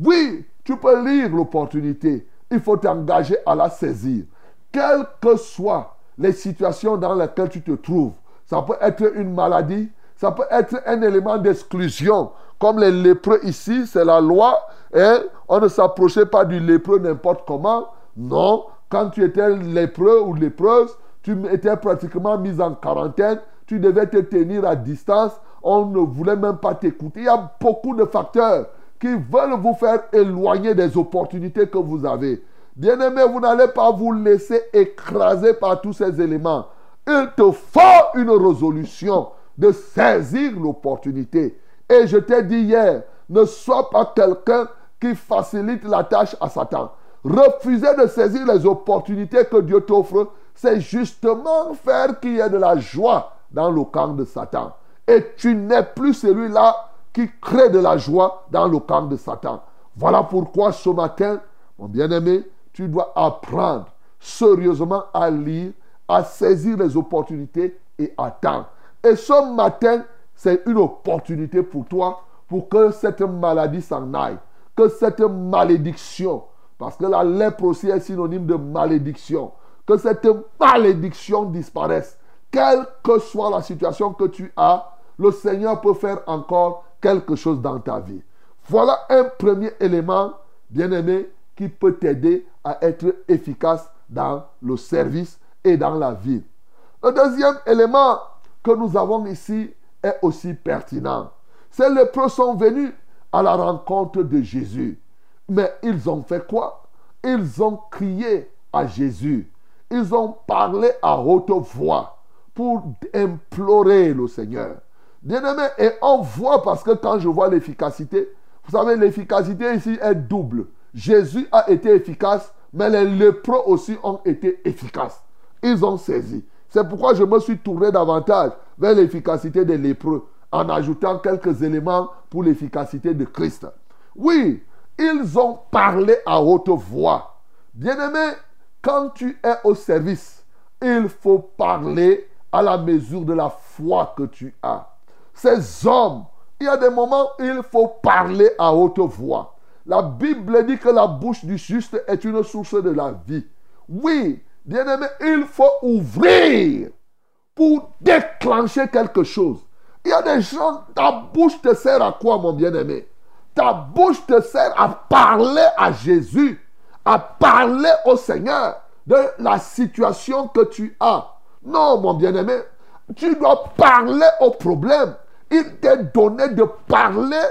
Oui, tu peux lire l'opportunité. Il faut t'engager à la saisir. Quelles que soient les situations dans lesquelles tu te trouves, ça peut être une maladie, ça peut être un élément d'exclusion. Comme les lépreux ici, c'est la loi. Et on ne s'approchait pas du lépreux n'importe comment. Non, quand tu étais lépreux ou lépreuse, tu étais pratiquement mis en quarantaine. Tu devais te tenir à distance. On ne voulait même pas t'écouter. Il y a beaucoup de facteurs qui veulent vous faire éloigner des opportunités que vous avez. Bien-aimé, vous n'allez pas vous laisser écraser par tous ces éléments. Il te faut une résolution de saisir l'opportunité. Et je t'ai dit hier, ne sois pas quelqu'un qui facilite la tâche à Satan. Refuser de saisir les opportunités que Dieu t'offre, c'est justement faire qu'il y ait de la joie dans le camp de Satan. Et tu n'es plus celui-là qui crée de la joie dans le camp de Satan. Voilà pourquoi ce matin, mon bien-aimé, tu dois apprendre sérieusement à lire, à saisir les opportunités et attendre. Et ce matin, c'est une opportunité pour toi pour que cette maladie s'en aille, que cette malédiction, parce que la lèpre aussi est synonyme de malédiction, que cette malédiction disparaisse. Quelle que soit la situation que tu as, le Seigneur peut faire encore quelque chose dans ta vie. Voilà un premier élément, bien-aimé, qui peut t'aider à être efficace dans le service et dans la vie. Le deuxième élément que nous avons ici est aussi pertinent. Ces lépreux sont venus à la rencontre de Jésus. Mais ils ont fait quoi? Ils ont crié à Jésus. Ils ont parlé à haute voix pour implorer le Seigneur. Bien-aimé, et on voit parce que quand je vois l'efficacité, vous savez, l'efficacité ici est double. Jésus a été efficace, mais les lépreux aussi ont été efficaces. Ils ont saisi. C'est pourquoi je me suis tourné davantage vers l'efficacité des lépreux en ajoutant quelques éléments pour l'efficacité de Christ. Oui, ils ont parlé à haute voix. Bien-aimé, quand tu es au service, il faut parler à la mesure de la foi que tu as. Ces hommes, il y a des moments où il faut parler à haute voix. La Bible dit que la bouche du juste est une source de la vie. Oui, bien-aimé, il faut ouvrir pour déclencher quelque chose. Il y a des gens, ta bouche te sert à quoi, mon bien-aimé? Ta bouche te sert à parler à Jésus, à parler au Seigneur de la situation que tu as. Non, mon bien-aimé, tu dois parler au problème. Il t'est donné de parler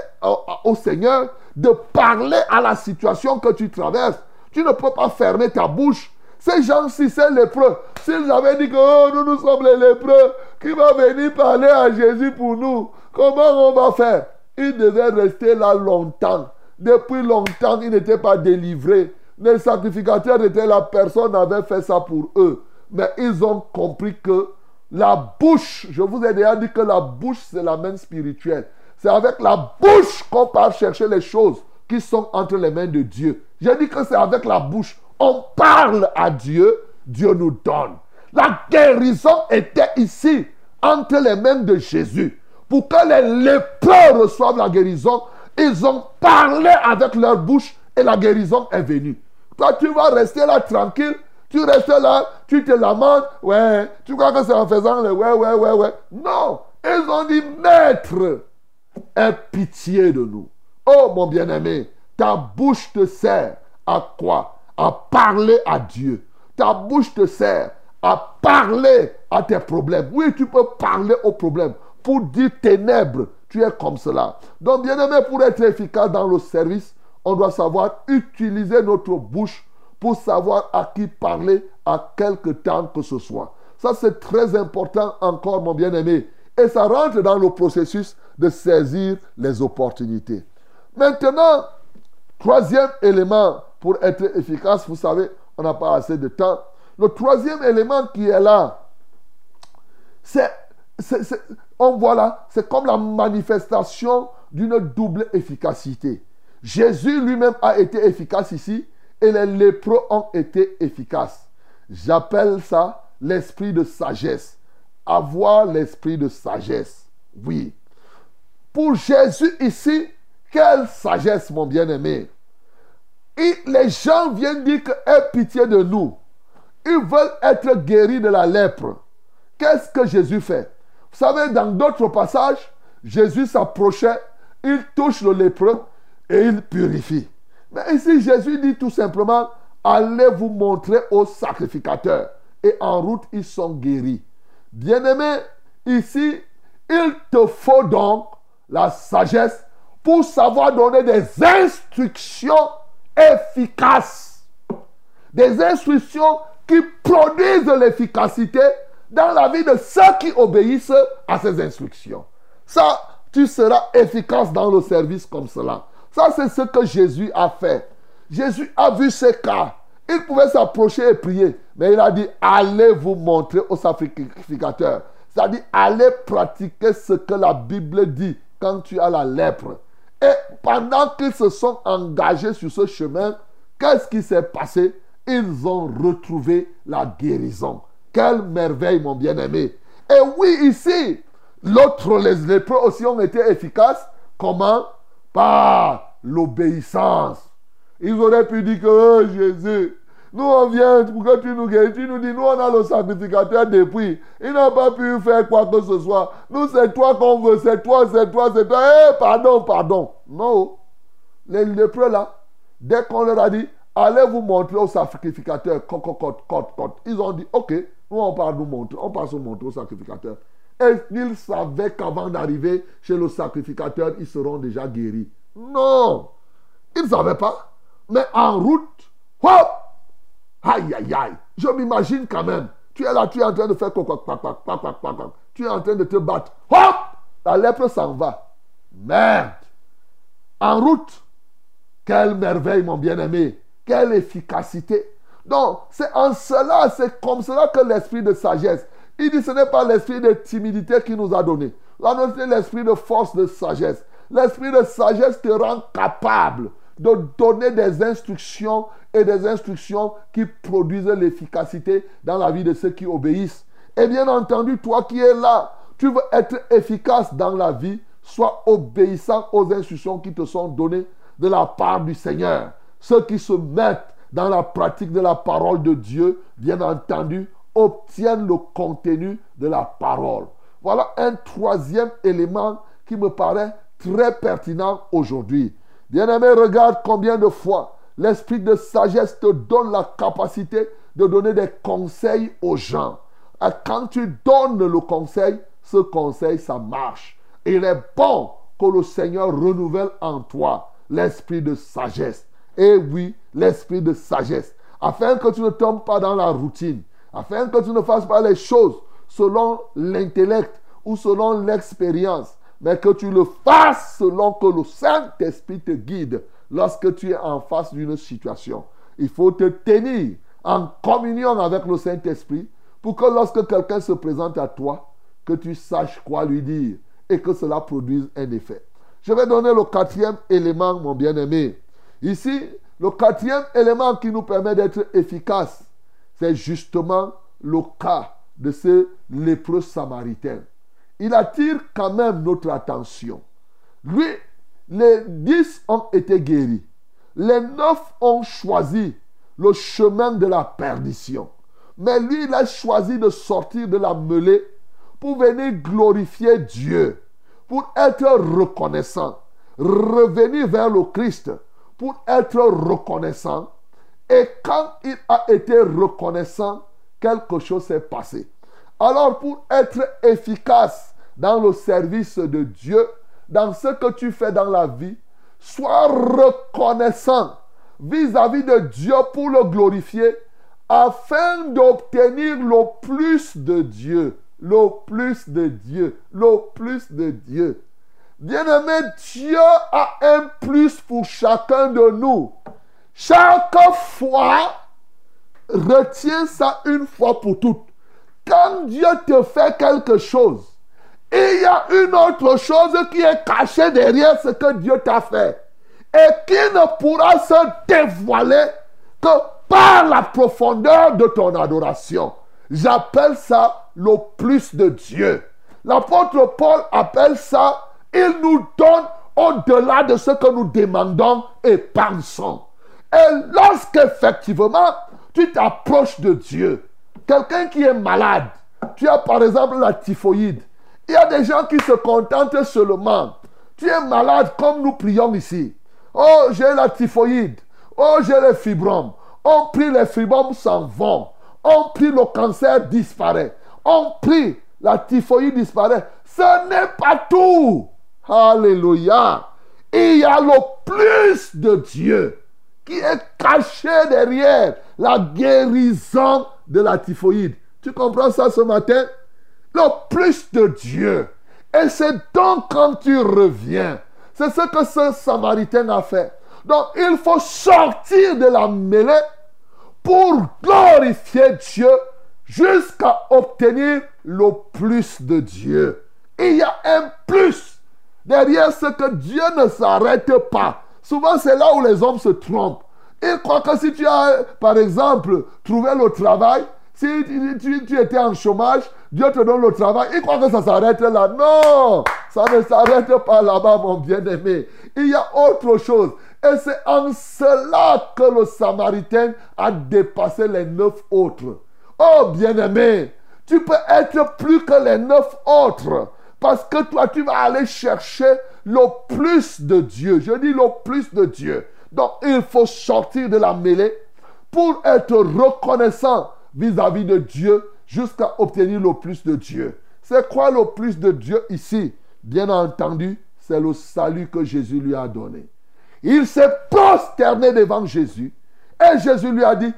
au, Seigneur, de parler à la situation que tu traverses. Tu ne peux pas fermer ta bouche. Ces gens-ci, c'est lépreux. S'ils avaient dit que oh, nous, nous sommes les lépreux, qui va venir parler à Jésus pour nous, comment on va faire? Ils devaient rester là longtemps. Depuis longtemps, ils n'étaient pas délivrés. Les sacrificateurs étaient là, personne n'avait fait ça pour eux. Mais ils ont compris que la bouche, je vous ai déjà dit que la bouche, c'est la main spirituelle. C'est avec la bouche qu'on part chercher les choses qui sont entre les mains de Dieu. J'ai dit que c'est avec la bouche. On parle à Dieu, Dieu nous donne. La guérison était ici, entre les mains de Jésus. Pour que les lépreux reçoivent la guérison, ils ont parlé avec leur bouche et la guérison est venue. Toi, tu vas rester là tranquille. Tu restes là, tu te lamentes. Ouais, tu crois que c'est en faisant le ouais, ouais, ouais, ouais. Non, ils ont dit, maître, aie pitié de nous. Oh, mon bien-aimé, ta bouche te sert à quoi? À parler à Dieu. Ta bouche te sert à parler à tes problèmes. Oui, tu peux parler aux problèmes. Pour dire ténèbres, tu es comme cela. Donc, bien-aimé, pour être efficace dans le service, on doit savoir utiliser notre bouche pour savoir à qui parler à quelque temps que ce soit. Ça, c'est très important encore, mon bien-aimé. Et ça rentre dans le processus de saisir les opportunités. Maintenant, troisième élément pour être efficace, vous savez, on n'a pas assez de temps. Le troisième élément qui est là, c'est, on voit là, c'est comme la manifestation d'une double efficacité. Jésus lui-même a été efficace ici et les lépreux ont été efficaces. J'appelle ça l'esprit de sagesse. Avoir l'esprit de sagesse. Oui. Pour Jésus ici, quelle sagesse, mon bien-aimé? Les gens viennent dire que aie pitié de nous. Ils veulent être guéris de la lèpre. Qu'est-ce que Jésus fait? Vous savez, dans d'autres passages, Jésus s'approchait, il touche le lépreux et il purifie. Mais ici, Jésus dit tout simplement, allez vous montrer aux sacrificateurs. Et en route, ils sont guéris. Bien-aimé, ici, il te faut donc la sagesse pour savoir donner des instructions efficaces. Des instructions qui produisent l'efficacité dans la vie de ceux qui obéissent à ces instructions. Ça, tu seras efficace dans le service comme cela. Ça, c'est ce que Jésus a fait. Jésus a vu ce cas. Il pouvait s'approcher et prier. Mais il a dit, allez vous montrer aux sacrificateurs. C'est-à-dire, allez pratiquer ce que la Bible dit quand tu as la lèpre. Et pendant qu'ils se sont engagés sur ce chemin, qu'est-ce qui s'est passé? Ils ont retrouvé la guérison. Quelle merveille, mon bien-aimé. Et oui, ici, l'autre, les lépreux aussi ont été efficaces. Comment? Par l'obéissance. Ils auraient pu dire que oh, Jésus, nous on vient pour que tu nous guérisses. Tu nous dis, nous on a le sacrificateur depuis. Il n'a pas pu faire quoi que ce soit. Nous, c'est toi qu'on veut, c'est toi, c'est toi, c'est toi. Eh, pardon, pardon. Non. Les lépreux là, dès qu'on leur a dit, allez vous montrer au sacrificateur. Cote, cote, cote, cote. Ils ont dit, ok, nous on part nous montrer, on passe nous montrer au sacrificateur. Et ils savaient qu'avant d'arriver chez le sacrificateur, ils seront déjà guéris. Non. Ils ne savaient pas. Mais en route, hop, aïe, aïe, aïe. Je m'imagine quand même. Tu es là, tu es en train de faire quoi. Tu es en train de te battre. Hop, la lèpre s'en va. Merde. En route. Quelle merveille, mon bien-aimé. Quelle efficacité. Donc, c'est en cela, c'est comme cela que l'esprit de sagesse. Il dit ce n'est pas l'esprit de timidité qui nous a donné. Là, c'est l'esprit de force, de sagesse. L'esprit de sagesse te rend capable de donner des instructions et des instructions qui produisent l'efficacité dans la vie de ceux qui obéissent. Et bien entendu, toi qui es là, tu veux être efficace dans la vie, sois obéissant aux instructions qui te sont données de la part du Seigneur. Ceux qui se mettent dans la pratique de la parole de Dieu, bien entendu, obtiennent le contenu de la parole. Voilà un troisième élément qui me paraît très pertinent aujourd'hui. Bien-aimé, regarde combien de fois l'esprit de sagesse te donne la capacité de donner des conseils aux gens. Et quand tu donnes le conseil, ce conseil, ça marche. Il est bon que le Seigneur renouvelle en toi l'esprit de sagesse. Et oui, l'esprit de sagesse. Afin que tu ne tombes pas dans la routine. Afin que tu ne fasses pas les choses selon l'intellect ou selon l'expérience mais que tu le fasses selon que le Saint-Esprit te guide lorsque tu es en face d'une situation. Il faut te tenir en communion avec le Saint-Esprit pour que lorsque quelqu'un se présente à toi, que tu saches quoi lui dire et que cela produise un effet. Je vais donner le quatrième élément, mon bien-aimé. Ici, le quatrième élément qui nous permet d'être efficace, c'est justement le cas de ce lépreux samaritain il attire quand même notre attention. Lui, les dix ont été guéris. Les neuf ont choisi le chemin de la perdition. Mais lui, il a choisi de sortir de la mêlée pour venir glorifier Dieu, pour être reconnaissant, revenir vers le Christ, pour être reconnaissant. Et quand il a été reconnaissant, quelque chose s'est passé. Alors pour être efficace dans le service de Dieu, dans ce que tu fais dans la vie, sois reconnaissant vis-à-vis de Dieu pour le glorifier, afin d'obtenir le plus de Dieu. Le plus de Dieu. Le plus de Dieu. Bien-aimé, Dieu a un plus pour chacun de nous. Chaque fois, retiens ça une fois pour toutes. Quand Dieu te fait quelque chose, il y a une autre chose qui est cachée derrière ce que Dieu t'a fait et qui ne pourra se dévoiler que par la profondeur de ton adoration. J'appelle ça le plus de Dieu. L'apôtre Paul appelle ça, il nous donne au-delà de ce que nous demandons et pensons. Et lorsqu'effectivement, tu t'approches de Dieu, quelqu'un qui est malade, tu as par exemple la typhoïde, il y a des gens qui se contentent seulement. Tu es malade comme nous prions ici. Oh, j'ai la typhoïde. Oh, j'ai les fibromes. On prie, les fibromes s'en vont. On prie, le cancer disparaît. On prie, la typhoïde disparaît. Ce n'est pas tout. Alléluia. Il y a le plus de Dieu qui est caché derrière la guérison de la typhoïde. Tu comprends ça ce matin? Le plus de Dieu. Et c'est donc quand tu reviens. C'est ce que ce Samaritain a fait. Donc il faut sortir de la mêlée pour glorifier Dieu jusqu'à obtenir le plus de Dieu. Il y a un plus derrière ce que Dieu ne s'arrête pas. Souvent c'est là où les hommes se trompent. Ils croient que si tu as, par exemple, trouvé le travail, si tu, étais en chômage, Dieu te donne le travail. Il croit que ça s'arrête là. Non, ça ne s'arrête pas là-bas, mon bien-aimé. Il y a autre chose. Et c'est en cela que le Samaritain a dépassé les neuf autres. Oh bien-aimé, tu peux être plus que les neuf autres. Parce que toi, tu vas aller chercher le plus de Dieu. Je dis le plus de Dieu. Donc, il faut sortir de la mêlée pour être reconnaissant vis-à-vis de Dieu jusqu'à obtenir le plus de Dieu. C'est quoi le plus de Dieu ici? Bien entendu, c'est le salut que Jésus lui a donné. Il s'est prosterné devant Jésus et Jésus lui a dit,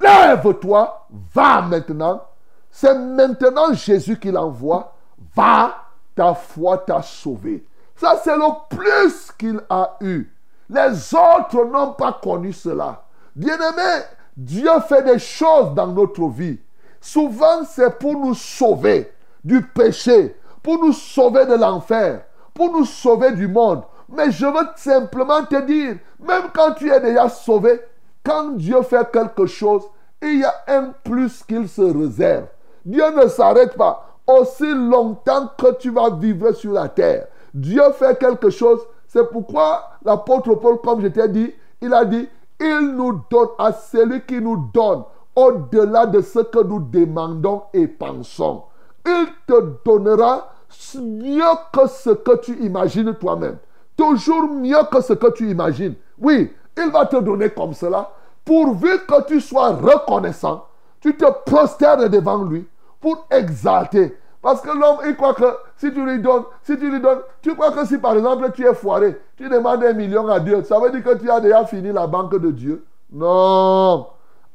lève-toi, va maintenant. C'est maintenant Jésus qui l'envoie, va, ta foi t'a sauvé. Ça, c'est le plus qu'il a eu. Les autres n'ont pas connu cela. Bien-aimé, Dieu fait des choses dans notre vie. Souvent, c'est pour nous sauver du péché, pour nous sauver de l'enfer, pour nous sauver du monde. Mais je veux simplement te dire, même quand tu es déjà sauvé, quand Dieu fait quelque chose, il y a un plus qu'il se réserve. Dieu ne s'arrête pas. Aussi longtemps que tu vas vivre sur la terre, Dieu fait quelque chose. C'est pourquoi l'apôtre Paul, comme je t'ai dit, il a dit, il nous donne à celui qui nous donne au-delà de ce que nous demandons et pensons. Il te donnera mieux que ce que tu imagines toi-même. Toujours mieux que ce que tu imagines. Oui, il va te donner comme cela. Pourvu que tu sois reconnaissant, tu te prosternes devant lui pour exalter. Parce que l'homme, il croit que si tu lui donnes, si tu lui donnes, tu crois que si par exemple tu es foiré, tu demandes un million à Dieu, ça veut dire que tu as déjà fini la banque de Dieu? Non.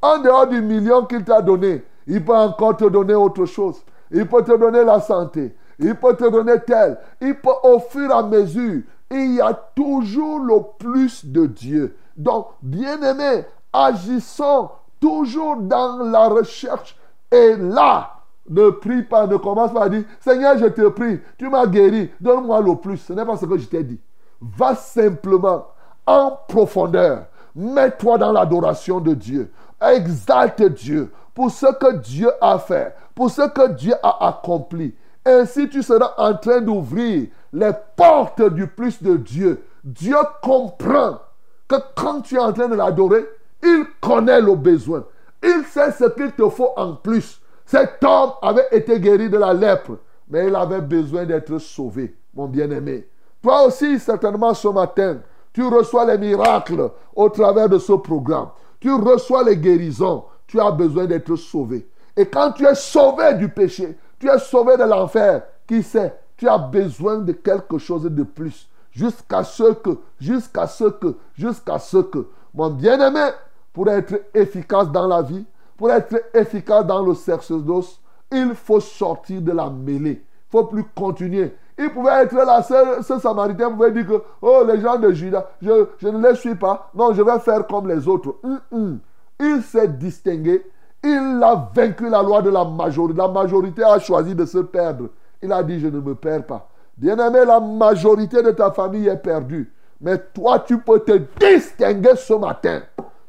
En dehors du million qu'il t'a donné, il peut encore te donner autre chose. Il peut te donner la santé. Il peut te donner tel. Il peut au fur et à mesure. Il y a toujours le plus de Dieu. Donc, bien-aimés, agissons toujours dans la recherche. Et là, ne prie pas, ne commence pas à dire, Seigneur, je te prie, tu m'as guéri, donne-moi le plus. Ce n'est pas ce que je t'ai dit. Va simplement en profondeur. Mets-toi dans l'adoration de Dieu. Exalte Dieu pour ce que Dieu a fait, pour ce que Dieu a accompli. Ainsi, tu seras en train d'ouvrir les portes du plus de Dieu. Dieu comprend que quand tu es en train de l'adorer, il connaît le besoin. Il sait ce qu'il te faut en plus. Cet homme avait été guéri de la lèpre, mais il avait besoin d'être sauvé, mon bien-aimé. Toi aussi, certainement ce matin, tu reçois les miracles au travers de ce programme. Tu reçois les guérisons. Tu as besoin d'être sauvé. Et quand tu es sauvé du péché, tu es sauvé de l'enfer, qui sait, tu as besoin de quelque chose de plus. Jusqu'à ce que, jusqu'à ce que, jusqu'à ce que, mon bien-aimé, pour être efficace dans la vie, pour être efficace dans le sacerdoce, il faut sortir de la mêlée. Il ne faut plus continuer. Il pouvait être là, ce, ce, samaritain pouvait dire que, oh, les gens de Judas, je, ne les suis pas. Non, je vais faire comme les autres. Hum, hum. Il s'est distingué. Il a vaincu la loi de la majorité. La majorité a choisi de se perdre. Il a dit, je ne me perds pas. Bien-aimé, la majorité de ta famille est perdue. Mais toi, tu peux te distinguer ce matin.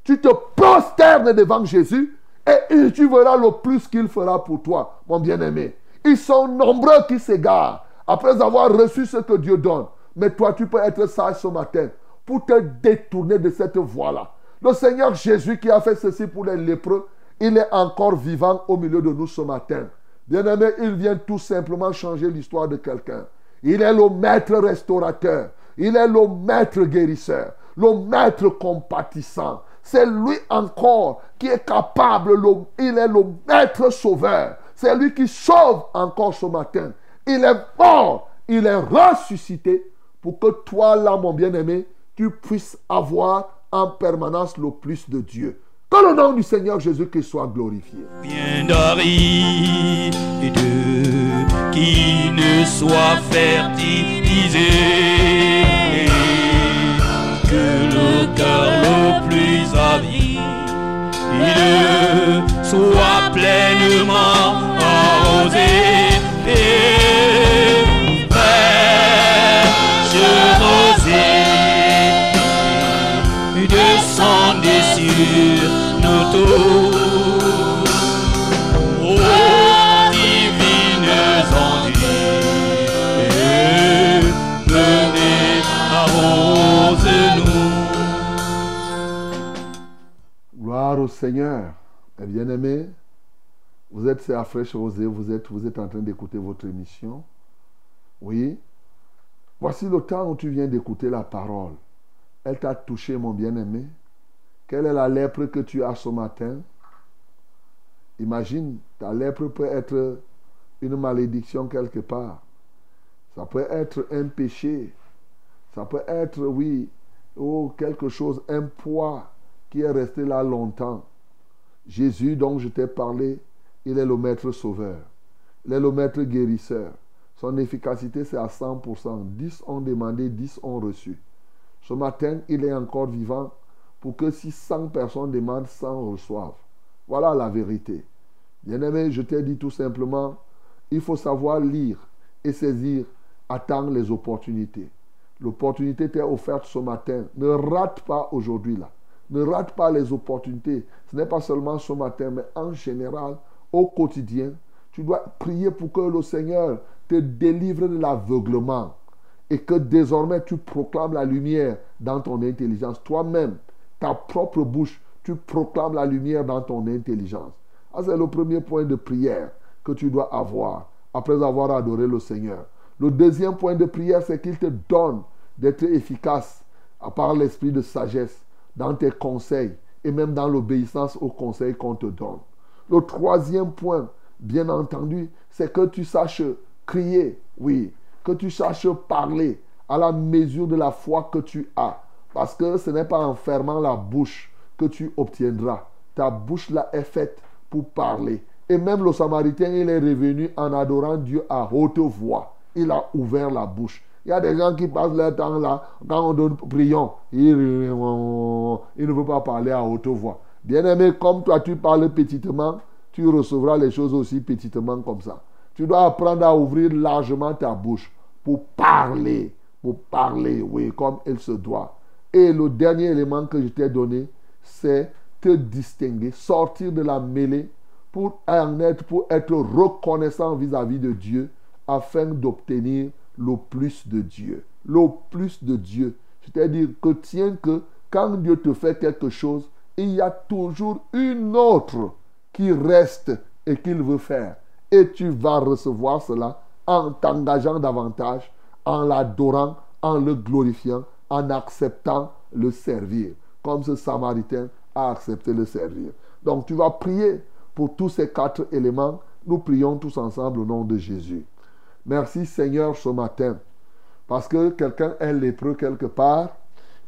Tu te prosternes devant Jésus et tu verras le plus qu'il fera pour toi, mon bien-aimé. Ils sont nombreux qui s'égarent après avoir reçu ce que Dieu donne. Mais toi, tu peux être sage ce matin pour te détourner de cette voie-là. Le Seigneur Jésus qui a fait ceci pour les lépreux, il est encore vivant au milieu de nous ce matin. Bien-aimé, il vient tout simplement changer l'histoire de quelqu'un. Il est le maître restaurateur. Il est le maître guérisseur. Le maître compatissant. C'est lui encore qui est capable. Le, il est le maître sauveur. C'est lui qui sauve encore ce matin. Il est mort. Il est ressuscité pour que toi, là, mon bien-aimé, tu puisses avoir en permanence le plus de Dieu. Que le nom du Seigneur Jésus-Christ soit glorifié. Bien de qui ne soit fertilisé. Que le cœur le plus avide soit pleinement Seigneur, eh bien-aimés, vous êtes à Fraîche Rosée, vous êtes, vous êtes en train d'écouter votre émission. Oui, voici le temps où tu viens d'écouter la parole. Elle t'a touché, mon bien-aimé. Quelle est la lèpre que tu as ce matin? Imagine, ta lèpre peut être une malédiction quelque part. Ça peut être un péché. Ça peut être, oui, oh, quelque chose, un poids qui est resté là longtemps. Jésus, dont je t'ai parlé, il est le maître sauveur. Il est le maître guérisseur. Son efficacité, c'est à 100%. 10 ont demandé, 10 ont reçu. Ce matin, il est encore vivant pour que si 100 personnes demandent, 100 reçoivent. Voilà la vérité. Bien-aimé, je t'ai dit tout simplement, il faut savoir lire et saisir, attendre les opportunités. L'opportunité t'est offerte ce matin. Ne rate pas aujourd'hui là. Ne rate pas les opportunités. Ce n'est pas seulement ce matin, mais en général, au quotidien. Tu dois prier pour que le Seigneur te délivre de l'aveuglement et que désormais tu proclames la lumière dans ton intelligence. Toi-même, ta propre bouche, tu proclames la lumière dans ton intelligence. C'est le premier point de prière que tu dois avoir après avoir adoré le Seigneur. Le deuxième point de prière, c'est qu'il te donne d'être efficace à part l'esprit de sagesse dans tes conseils et même dans l'obéissance aux conseils qu'on te donne. Le troisième point, bien entendu, c'est que tu saches crier, oui, que tu saches parler à la mesure de la foi que tu as. Parce que ce n'est pas en fermant la bouche que tu obtiendras. Ta bouche là est faite pour parler. Et même le Samaritain, il est revenu en adorant Dieu à haute voix. Il a ouvert la bouche. Il y a des gens qui passent leur temps là, quand on donne prions, il, il ne veut pas parler à haute voix. Bien-aimé, comme toi tu parles petitement, tu recevras les choses aussi petitement comme ça. Tu dois apprendre à ouvrir largement ta bouche pour parler, pour parler, oui, comme il se doit. Et le dernier élément que je t'ai donné, c'est te distinguer, sortir de la mêlée pour en être, pour être reconnaissant vis-à-vis de Dieu afin d'obtenir le plus de Dieu. Le plus de Dieu. C'est-à-dire que tiens que quand Dieu te fait quelque chose, il y a toujours une autre qui reste et qu'il veut faire. Et tu vas recevoir cela en t'engageant davantage, en l'adorant, en le glorifiant, en acceptant le servir, comme ce Samaritain a accepté le servir. Donc tu vas prier pour tous ces quatre éléments. Nous prions tous ensemble au nom de Jésus. Merci Seigneur ce matin, parce que quelqu'un est lépreux quelque part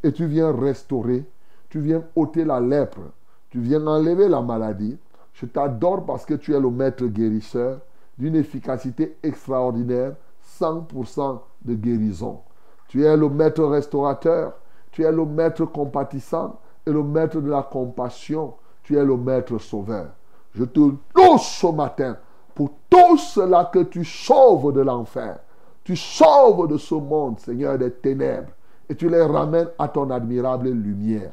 et tu viens restaurer, tu viens ôter la lèpre, tu viens enlever la maladie. Je t'adore parce que tu es le maître guérisseur d'une efficacité extraordinaire, 100% de guérison. Tu es le maître restaurateur, tu es le maître compatissant et le maître de la compassion, tu es le maître sauveur. Je te loue ce matin pour tout cela que tu sauves de l'enfer. Tu sauves de ce monde, Seigneur, des ténèbres, et tu les ramènes à ton admirable lumière.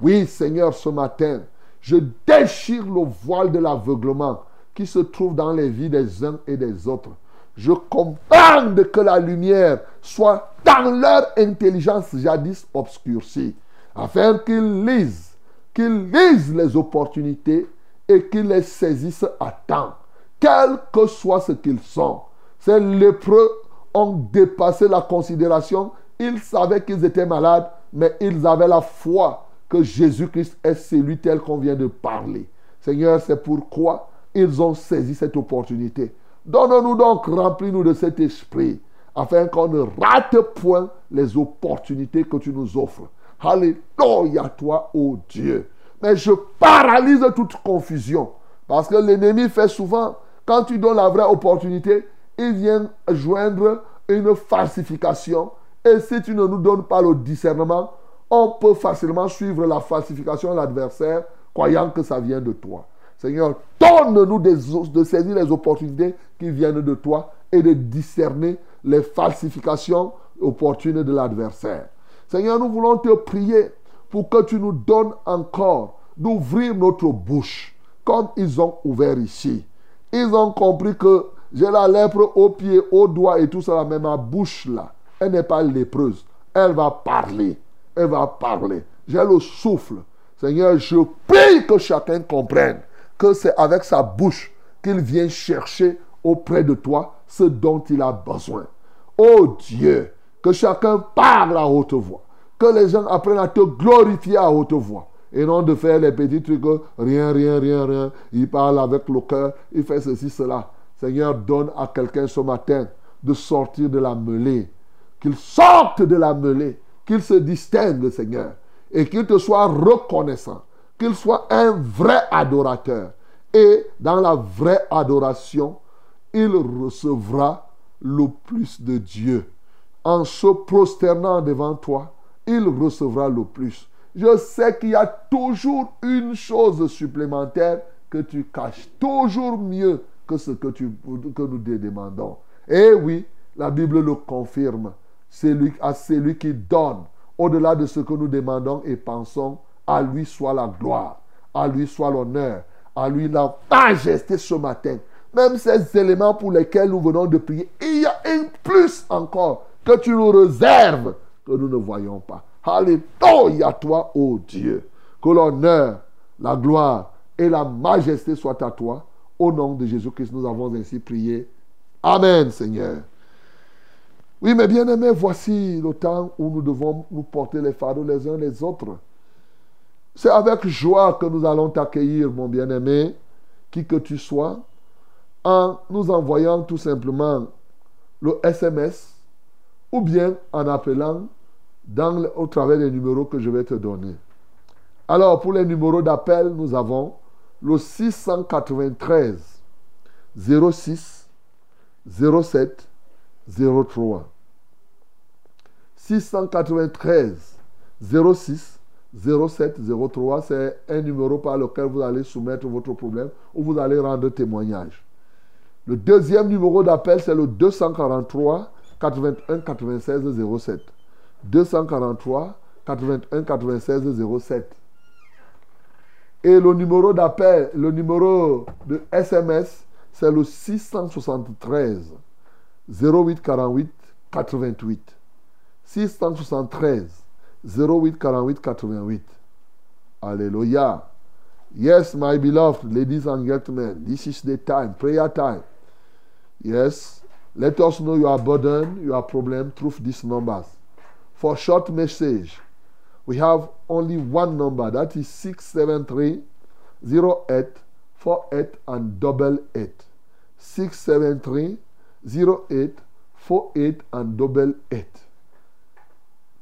Oui, Seigneur, ce matin, je déchire le voile de l'aveuglement qui se trouve dans les vies des uns et des autres. Je commande que la lumière soit dans leur intelligence jadis obscurcie, afin qu'ils lisent, qu'ils lisent les opportunités et qu'ils les saisissent à temps, quel que soit ce qu'ils sont. Ces lépreux ont dépassé la considération. Ils savaient qu'ils étaient malades, mais ils avaient la foi que Jésus-Christ est celui tel qu'on vient de parler. Seigneur, c'est pourquoi ils ont saisi cette opportunité. Donne-nous donc, remplis-nous de cet esprit, afin qu'on ne rate point les opportunités que tu nous offres. Alléluia toi, ô Dieu. Mais je paralyse toute confusion. Parce que l'ennemi fait souvent, quand tu donnes la vraie opportunité, il vient joindre une falsification. Et si tu ne nous donnes pas le discernement, on peut facilement suivre la falsification de l'adversaire, croyant que ça vient de toi. Seigneur, donne-nous de saisir les opportunités qui viennent de toi et de discerner les falsifications opportunes de l'adversaire. Seigneur, nous voulons te prier pour que tu nous donnes encore d'ouvrir notre bouche comme ils ont ouvert ici. Ils ont compris que j'ai la lèpre aux pieds, aux doigts et tout ça, mais ma bouche là, elle n'est pas lépreuse. Elle va parler. Elle va parler. J'ai le souffle. Seigneur, je prie que chacun comprenne que c'est avec sa bouche qu'il vient chercher auprès de toi ce dont il a besoin. Oh Dieu, que chacun parle à haute voix. Que les gens apprennent à te glorifier à haute voix. Et non de faire les petits trucs, rien, rien, rien, rien. Il parle avec le cœur, il fait ceci, cela. Seigneur, donne à quelqu'un ce matin de sortir de la mêlée. Qu'il sorte de la mêlée. Qu'il se distingue, Seigneur. Et qu'il te soit reconnaissant. Qu'il soit un vrai adorateur. Et dans la vraie adoration, il recevra le plus de Dieu. En se prosternant devant toi, il recevra le plus. Je sais qu'il y a toujours une chose supplémentaire que tu caches, toujours mieux que ce que, nous te demandons. Et oui, la Bible le confirme. C'est lui, à celui qui donne, au-delà de ce que nous demandons et pensons, à lui soit la gloire, à lui soit l'honneur, à lui la majesté ce matin. Même ces éléments pour lesquels nous venons de prier, il y a un plus encore que tu nous réserves que nous ne voyons pas. Alléluia toi, ô Dieu. Que l'honneur, la gloire et la majesté soient à toi. Au nom de Jésus-Christ, nous avons ainsi prié. Amen, Seigneur. Oui, mais bien aimés, voici le temps où nous devons nous porter les fardeaux les uns les autres. C'est avec joie que nous allons t'accueillir, mon bien-aimé, qui que tu sois, en nous envoyant tout simplement le SMS ou bien en appelant au travers des numéros que je vais te donner. Alors, pour les numéros d'appel, nous avons le 693 06 07 03. 693 06 07 03, c'est un numéro par lequel vous allez soumettre votre problème ou vous allez rendre témoignage. Le deuxième numéro d'appel, c'est le 243 81 96 07. 243 81 96 07. Et le numéro d'appel, le numéro de SMS, c'est le 673 08 48 88. 673 08 48 88. Alléluia. Yes, my beloved ladies and gentlemen, this is the time, prayer time. Yes, let us know your burden, your problem through these numbers. For short message, we have only one number that is 673 08 48 and double 8. 673 08 48 and double 8.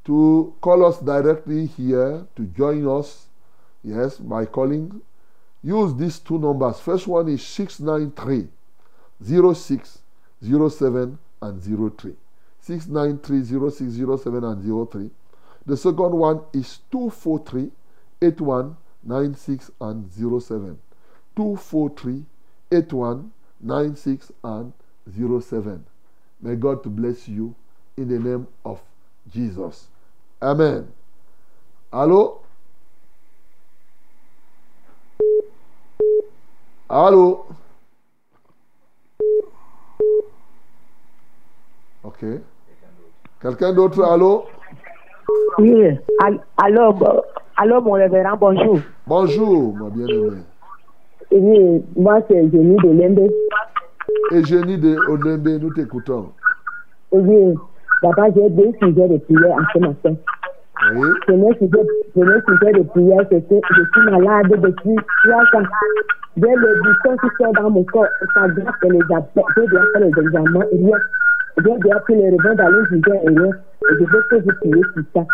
To call us directly here, to join us, yes, by calling, use these two numbers. First one is 693 06 07 and 03. 693 06 07 and 03. The second one is 243 81 96 and 07. 243 81 96 and 07. May God to bless you in the name of Jesus. Amen. Allô? Allô? Ok. Quelqu'un d'autre? Allô? Oui, Al- alors, bon- alors mon révérend, bonjour. Bonjour, ma bien-aimée. Oui, moi c'est Jenny de Lembe. Eugénie de Olembe, nous t'écoutons. Oui, papa, j'ai deux sujets de prière en ce matin. Oui. Premier sujet, premier sujet de prière, c'est que je suis malade depuis trois ans. J'ai le bouton qui sort dans mon corps, ça gratte les appels, j'ai déjà fait les examens, et rien. J'ai déjà pris les revends dans le sujet et rien. Et je veux que vous priez sur ça.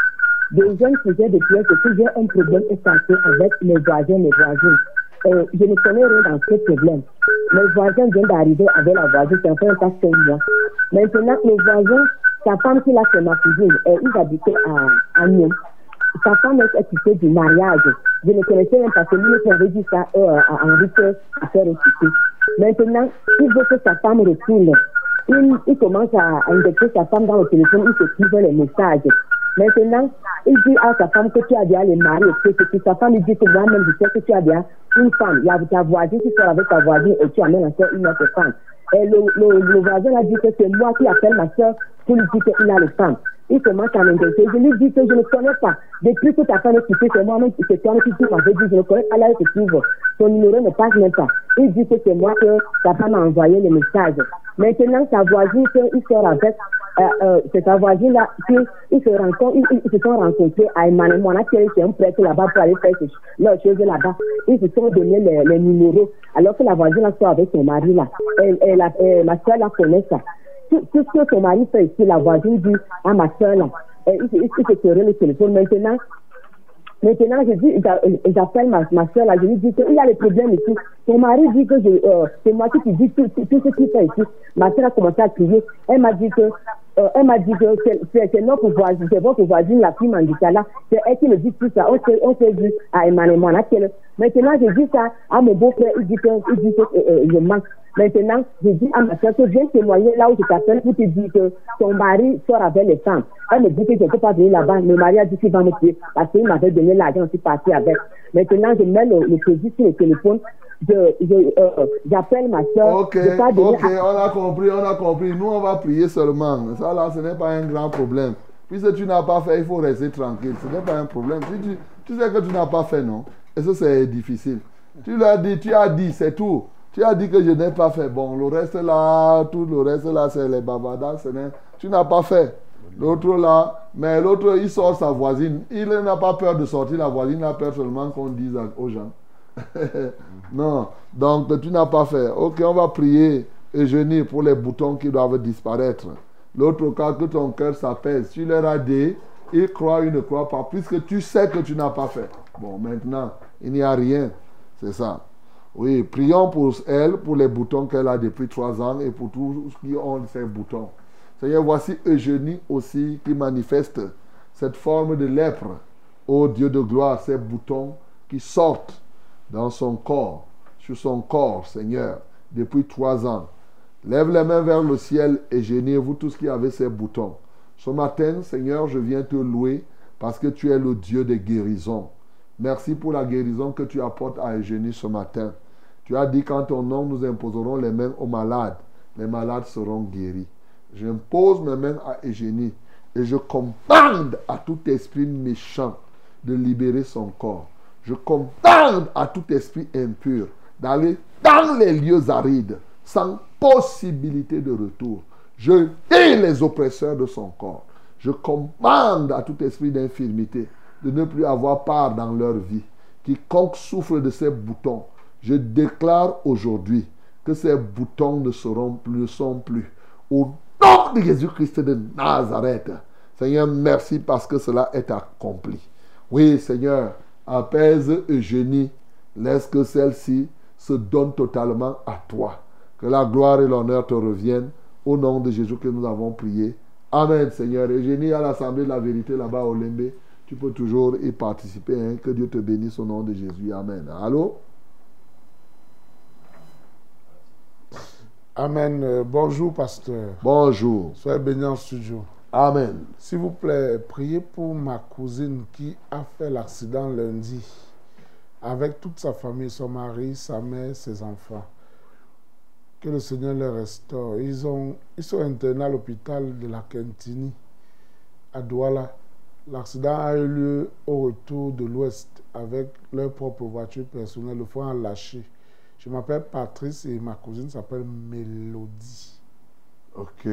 Deuxième sujet de prière, c'est que j'ai un problème essentiel avec mes voisins, mes voisines. Euh, je ne connais rien dans ce problème. Mes voisins viennent d'arriver avec la voisine, c'est un peu un cas mois. Maintenant, les voisins, sa femme qui l'a fait ma cousine, et ils habitaient à, à Nîmes. Sa femme est quittée du mariage. Je ne connaissais même pas que lui avait dit ça euh, à Henri à faire réciter. Maintenant, il veut que sa femme retourne. Il, commence à, à sa femme dans le téléphone, il s'écrivait les messages. Maintenant, il dit à sa femme que tu as déjà les que sa femme lui dit que moi-même je sais que tu as déjà une femme. Il y a ta voisine qui sort avec ta voisine et tu amènes encore une autre femme. Et le, le, le voisin a dit que c'est moi qui appelle ma soeur dire qu'il a les femmes. il commence à m'interroger. Je lui dis que je ne connais pas. Depuis que ta femme est quittée, c'est moi-même qui c'est toi qui tu m'avais dit, je ne connais pas là où trouve. Ton numéro ne passe même pas. Il dit que c'est moi que ta femme a envoyé le message. Maintenant, sa voisine, il sort avec, euh, euh, c'est sa voisine-là, ils se rencontrent, ils, se sont rencontrés à Emmanuel Monaco, c'est un prêtre là-bas pour aller faire leurs choses là-bas. Ils se sont donné les, numéros, alors que la voisine là sort avec son mari là. Elle, elle- ma soeur la connaît ça. Tout, ce que son mari fait ici, la voisine dit à ma soeur là, euh, il, il, se serait le téléphone. Maintenant, Maintenant, je dis, j'a- j'appelle ma, ma soeur là, je lui dis qu'il y a des problèmes ici. Son mari dit que euh, c'est moi qui dis tout, tout, tout ce qu'il fait ici. Ma soeur a commencé à crier. Elle m'a dit que, euh, elle m'a dit que c'est- notre voisine, c'est votre voisine, la fille Mandikala. C'est elle qui me dit tout ça. On s'est, vu à Emmanuel. Maintenant, je dis ça à mon beau-frère, il dit que, dit euh, euh, je manque. Maintenant, je dis à ma soeur que viens témoigner là où je t'appelle pour te dire que ton mari sort avec les femmes. Elle me dit que je ne peux pas venir là-bas. Le mari a dit qu'il va me tuer parce qu'il m'avait donné l'argent, je suis parti avec. Maintenant, je mets le, le crédit sur le téléphone. Euh, j'appelle ma soeur. Ok, ok, on a compris, on a compris. Nous, on va prier seulement. Ça, là, ce n'est pas un grand problème. Puisque tu n'as pas fait, il faut rester tranquille. Ce n'est pas un problème. Tu, tu sais que tu n'as pas fait, non Et ça, c'est difficile. Tu l'as dit, tu as dit, c'est tout. Tu as dit que je n'ai pas fait. Bon, le reste là, tout le reste là, c'est les bavardages. Tu n'as pas fait. L'autre là, mais l'autre, il sort sa voisine. Il n'a pas peur de sortir la voisine, il a peur seulement qu'on dise aux gens. Non, donc tu n'as pas fait. Ok, on va prier et pour les boutons qui doivent disparaître. L'autre cas, que ton cœur s'apaise. Tu leur as dit, ils croient, ne croient pas, puisque tu sais que tu n'as pas fait. Bon, maintenant, il n'y a rien. C'est ça. Oui, prions pour elle, pour les boutons qu'elle a depuis trois ans et pour tous qui ont ces boutons. Seigneur, voici Eugénie aussi qui manifeste cette forme de lèpre. Ô Dieu de gloire, ces boutons qui sortent dans son corps, sur son corps, Seigneur, depuis trois ans. Lève les mains vers le ciel et génie, vous tous qui avez ces boutons. Ce matin, Seigneur, je viens te louer parce que tu es le Dieu des guérisons. Merci pour la guérison que tu apportes à Eugénie ce matin. Tu as dit qu'en ton nom, nous imposerons les mains aux malades. Les malades seront guéris. J'impose mes mains à Eugénie et je commande à tout esprit méchant de libérer son corps. Je commande à tout esprit impur d'aller dans les lieux arides sans possibilité de retour. Je hais les oppresseurs de son corps. Je commande à tout esprit d'infirmité de ne plus avoir part dans leur vie. Quiconque souffre de ces boutons, je déclare aujourd'hui que ces boutons ne seront ne sont plus. Au nom de Jésus-Christ de Nazareth. Seigneur, merci parce que cela est accompli. Oui, Seigneur, apaise Eugénie. Laisse que celle-ci se donne totalement à toi. Que la gloire et l'honneur te reviennent. Au nom de Jésus que nous avons prié. Amen, Seigneur. Eugénie, à l'Assemblée de la vérité là-bas au Lembe, tu peux toujours y participer. hein. Que Dieu te bénisse au nom de Jésus. Amen. Allô? Amen. Euh, bonjour, pasteur. Bonjour. Soyez bénis en studio. Amen. S'il vous plaît, priez pour ma cousine qui a fait l'accident lundi avec toute sa famille, son mari, sa mère, ses enfants. Que le Seigneur les restaure. Ils, ont, ils sont internés à l'hôpital de la Quintini, à Douala. L'accident a eu lieu au retour de l'Ouest avec leur propre voiture personnelle. Le fond a lâché. Je m'appelle Patrice et ma cousine s'appelle Mélodie. Ok.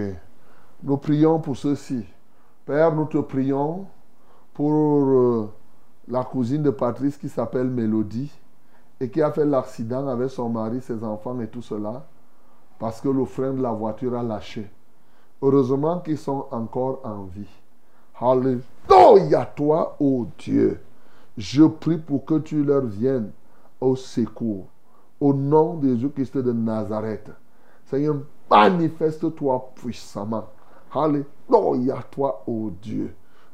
Nous prions pour ceci. Père, nous te prions pour euh, la cousine de Patrice qui s'appelle Mélodie et qui a fait l'accident avec son mari, ses enfants et tout cela parce que le frein de la voiture a lâché. Heureusement qu'ils sont encore en vie. Alléluia toi, ô Dieu. Je prie pour que tu leur viennes au secours. Au nom de Jésus-Christ de Nazareth. Seigneur, manifeste-toi puissamment. Alléluia toi, ô Dieu.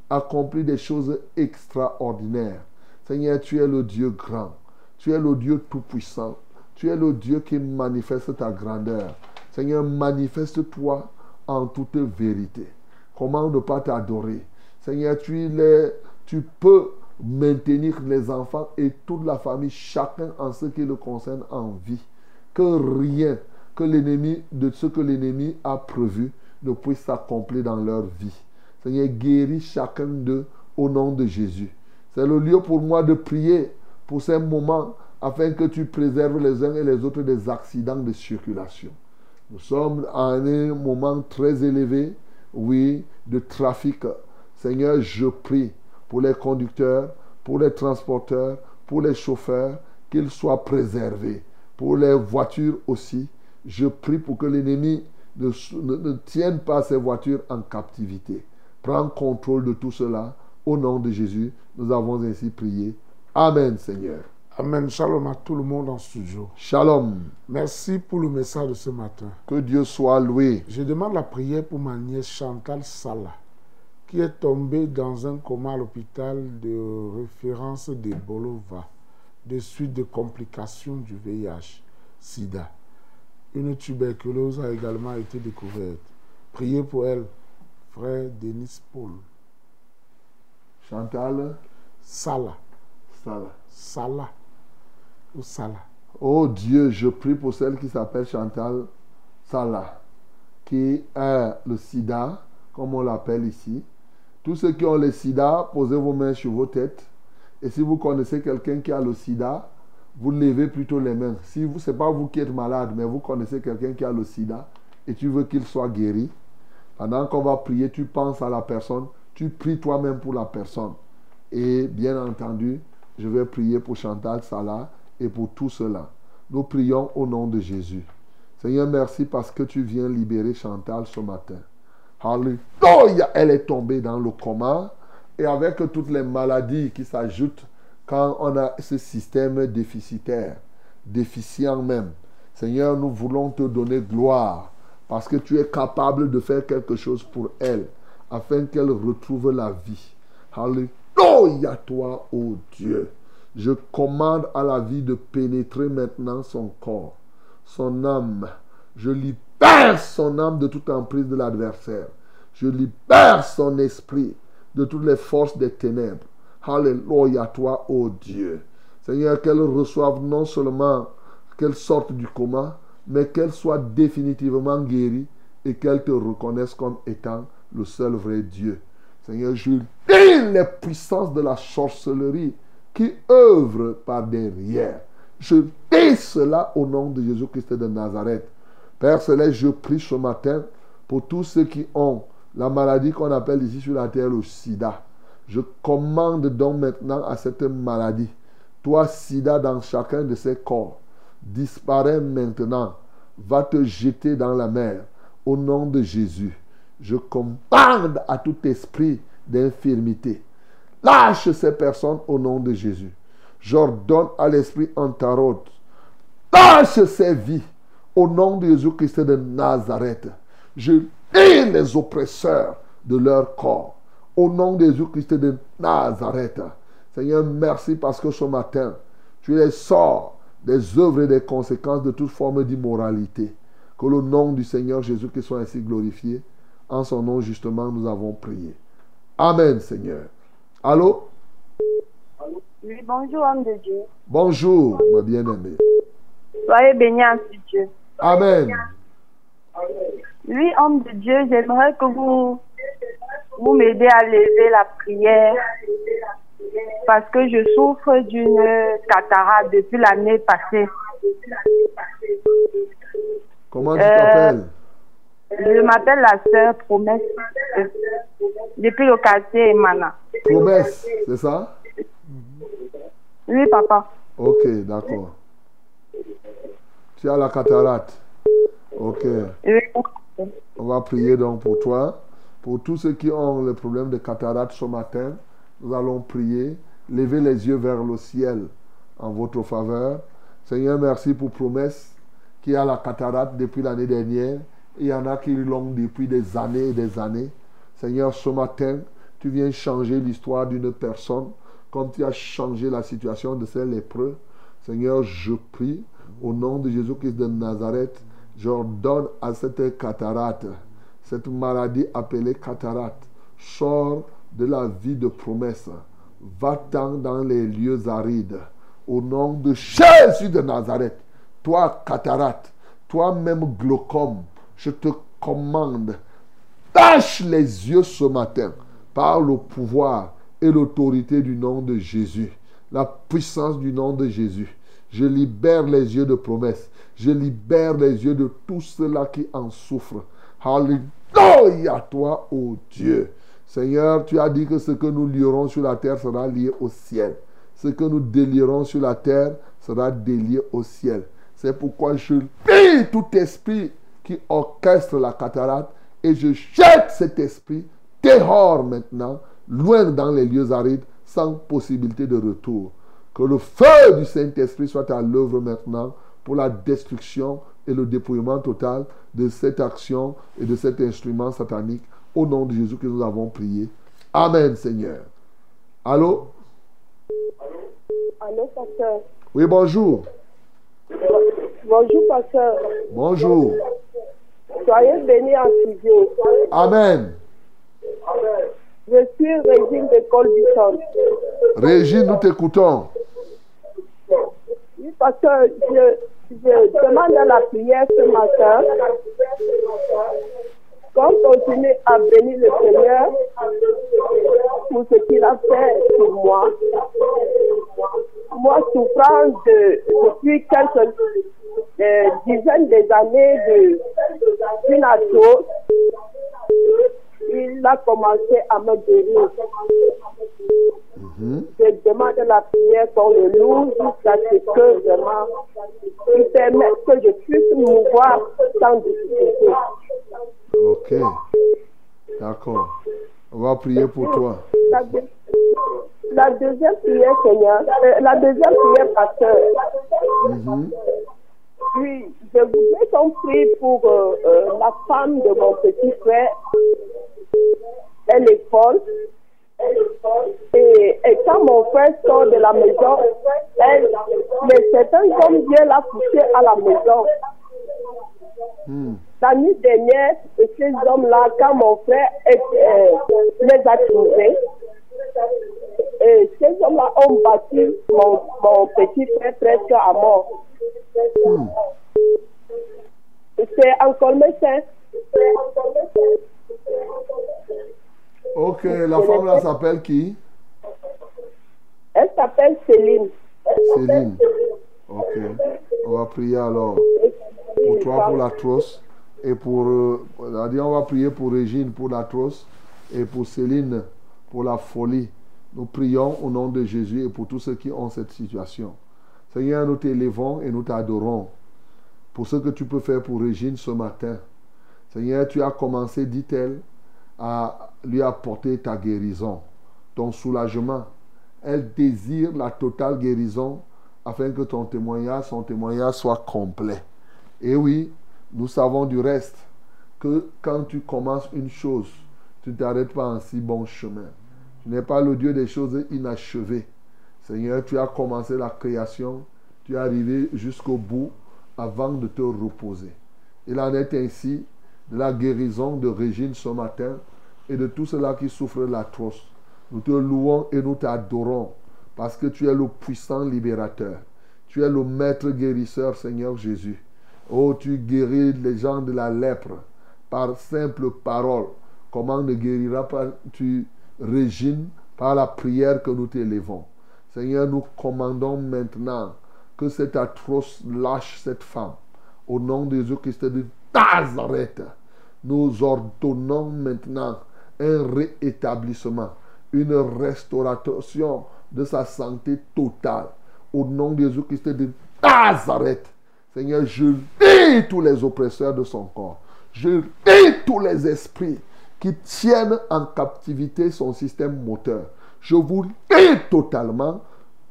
Accomplis des choses extraordinaires. Seigneur, tu es le Dieu grand. Tu es le Dieu tout-puissant. Tu es le Dieu qui manifeste ta grandeur. Seigneur, manifeste-toi en toute vérité. Comment ne pas t'adorer? Seigneur, tu, les, tu peux maintenir les enfants et toute la famille, chacun en ce qui le concerne en vie. Que rien que l'ennemi, de ce que l'ennemi a prévu, ne puisse s'accomplir dans leur vie. Seigneur, guéris chacun d'eux au nom de Jésus. C'est le lieu pour moi de prier pour ces moments afin que tu préserves les uns et les autres des accidents de circulation. Nous sommes à un moment très élevé, oui, de trafic. Seigneur, je prie pour les conducteurs, pour les transporteurs, pour les chauffeurs, qu'ils soient préservés. Pour les voitures aussi, je prie pour que l'ennemi ne, ne, ne tienne pas ces voitures en captivité. Prends contrôle de tout cela. Au nom de Jésus, nous avons ainsi prié. Amen, Seigneur. Amen. Shalom à tout le monde en studio. Shalom. Merci pour le message de ce matin. Que Dieu soit loué. Je demande la prière pour ma nièce Chantal Sala, qui est tombée dans un coma à l'hôpital de référence de Bolova, de suite de complications du VIH, SIDA. Une tuberculose a également été découverte. Priez pour elle, frère Denis Paul. Chantal Sala. Sala. Sala. Ou Sala. Oh Dieu, je prie pour celle qui s'appelle Chantal Sala, qui a le sida, comme on l'appelle ici. Tous ceux qui ont le sida, posez vos mains sur vos têtes. Et si vous connaissez quelqu'un qui a le sida, vous levez plutôt les mains. Si vous, ce n'est pas vous qui êtes malade, mais vous connaissez quelqu'un qui a le sida et tu veux qu'il soit guéri, pendant qu'on va prier, tu penses à la personne, tu pries toi-même pour la personne. Et bien entendu, je vais prier pour Chantal Salah et pour tout cela. Nous prions au nom de Seigneur, merci parce que tu viens libérer Chantal ce matin. Alléluia. Elle est tombée dans le coma et avec toutes les maladies qui s'ajoutent quand on a ce système déficitaire, déficient même. Seigneur, nous voulons te donner gloire parce que tu es capable de faire quelque chose pour elle afin qu'elle retrouve la vie. Alléluia toi, ô Dieu. Je commande à la vie de pénétrer maintenant son corps, son âme. Je libère son âme de toute emprise de l'adversaire. Je libère son esprit de toutes les forces des ténèbres. Alléluia toi, ô Dieu. Seigneur, qu'elle reçoive non seulement qu'elle sorte du coma, mais qu'elle soit définitivement guérie et qu'elle te reconnaisse comme étant le seul vrai Dieu. Seigneur, je dis les puissances de la sorcellerie qui œuvrent par derrière. Je dis cela au nom de Jésus-Christ de Nazareth. Père Céleste, je prie ce matin pour tous ceux qui ont la maladie qu'on appelle ici sur la terre le sida. Je commande donc maintenant à cette maladie, toi sida dans chacun de ces corps, disparaît maintenant, va te jeter dans la mer au nom de Jésus. Je commande à tout esprit d'infirmité. Lâche ces personnes au nom de Jésus. J'ordonne à l'esprit Antarot. Lâche ces vies au nom de Jésus-Christ de Nazareth. Je lis les oppresseurs de leur corps. Au nom de Jésus-Christ de Nazareth. Seigneur, merci parce que ce matin, tu les sors des œuvres et des conséquences de toute forme d'immoralité. Que le nom du Seigneur Jésus-Christ soit ainsi glorifié. En son nom, justement, nous avons prié. Amen, Seigneur. Allô? Oui, bonjour, homme de Dieu. Bonjour, ma bien-aimée. Soyez bénis en Dieu. Amen. Oui, homme de Dieu, j'aimerais que vous, vous m'aidez à lever la prière parce que je souffre d'une cataracte depuis l'année passée. Comment tu Euh, t'appelles? Je m'appelle la sœur Promesse euh, depuis le quartier Emana. Promesse, c'est ça? Oui, papa. Ok, d'accord. Tu as la cataracte. Ok. Oui. On va prier donc pour toi. Pour tous ceux qui ont le problème de cataracte ce matin, nous allons prier. Levez les yeux vers le ciel en votre faveur. Seigneur, merci pour promesse qui a la cataracte depuis l'année dernière. Il y en a qui l'ont depuis des années et des années. Seigneur, ce matin, tu viens changer l'histoire d'une personne comme tu as changé la situation de ces lépreux. Seigneur, je prie au nom de Jésus-Christ de Nazareth, j'ordonne à cette cataracte, cette maladie appelée cataracte, sors de la vie de promesse, va-t'en dans les lieux arides. Au nom de Jésus de Nazareth, toi cataracte, toi-même glaucome, je te commande, tâche les yeux ce matin par le pouvoir et l'autorité du nom de Jésus. La puissance du nom de Jésus. Je libère les yeux de promesses. Je libère les yeux de tous ceux-là qui en souffrent. Alléluia toi, ô Dieu. Seigneur, tu as dit que ce que nous lierons sur la terre sera lié au ciel. Ce que nous délierons sur la terre sera délié au ciel. C'est pourquoi je dis tout esprit qui orchestre la cataracte et je jette cet esprit dehors maintenant, loin dans les lieux arides, sans possibilité de retour. Que le feu du Saint-Esprit soit à l'œuvre maintenant pour la destruction et le dépouillement total de cette action et de cet instrument satanique. Au nom de Jésus que nous avons prié. Amen, Seigneur. Allô? Allô, pasteur. Oui, bonjour. Bonjour, pasteur. Bonjour. Soyez bénis en studio. Amen. Je suis Régine de Colbison. Régine, nous t'écoutons. Oui, pasteur, je, je demande la prière ce matin. Qu'on continue à bénir le Seigneur pour ce qu'il a fait pour moi. Moi, souffrant de, depuis quelques euh, dizaines d'années de d'une arthrose, il a commencé à me guérir. Je demande la prière qu'on le loue jusqu'à ce que vraiment il permette que je puisse me voir sans difficulté. Ok. D'accord. On va prier pour toi. La, deux- la deuxième prière, Seigneur, euh, la deuxième prière, pasteur. Mhm. Oui, je voudrais qu'on prie pour euh, euh, la femme de mon petit frère. Elle est folle. Et, et quand mon frère sort de la maison, elle, mais certains hommes viennent la pousser à la maison. Hmm. La nuit dernière, ces hommes-là, quand mon frère est- euh, les a trouvés, et ces hommes-là ont battu mon, mon petit frère presque à mort. C'est encore médecin. Ok, la femme là s'appelle qui? Elle s'appelle Céline. Céline. Ok. On va prier alors pour toi pour la trousse et pour. euh, on va prier pour Régine pour la trousse et pour Céline pour la folie. Nous prions au nom de Jésus et pour tous ceux qui ont cette situation. Seigneur, nous t'élevons et nous t'adorons pour ce que tu peux faire pour Régine ce matin. Seigneur, tu as commencé, dit-elle, à lui apporter ta guérison, ton soulagement. Elle désire la totale guérison afin que ton témoignage, son témoignage soit complet. Et oui, nous savons du reste que quand tu commences une chose, tu ne t'arrêtes pas en si bon chemin. Tu n'es pas le Dieu des choses inachevées. Seigneur, tu as commencé la création, tu es arrivé jusqu'au bout avant de te reposer. Il en est ainsi de la guérison de Régine ce matin et de tous ceux-là qui souffrent de l'arthrose. Nous te louons et nous t'adorons parce que tu es le puissant libérateur. Tu es le maître guérisseur, Seigneur Jésus. Oh, tu guéris les gens de la lèpre par simple parole. Comment ne guériras pas tu Régine par la prière que nous t'élevons? Seigneur, nous commandons maintenant que cette atroce lâche cette femme. Au nom de Jésus-Christ de Nazareth, nous ordonnons maintenant un réétablissement, une restauration de sa santé totale. Au nom de Jésus-Christ de Nazareth, Seigneur, je dis tous les oppresseurs de son corps. Je dis tous les esprits qui tiennent en captivité son système moteur. Je vous dis totalement,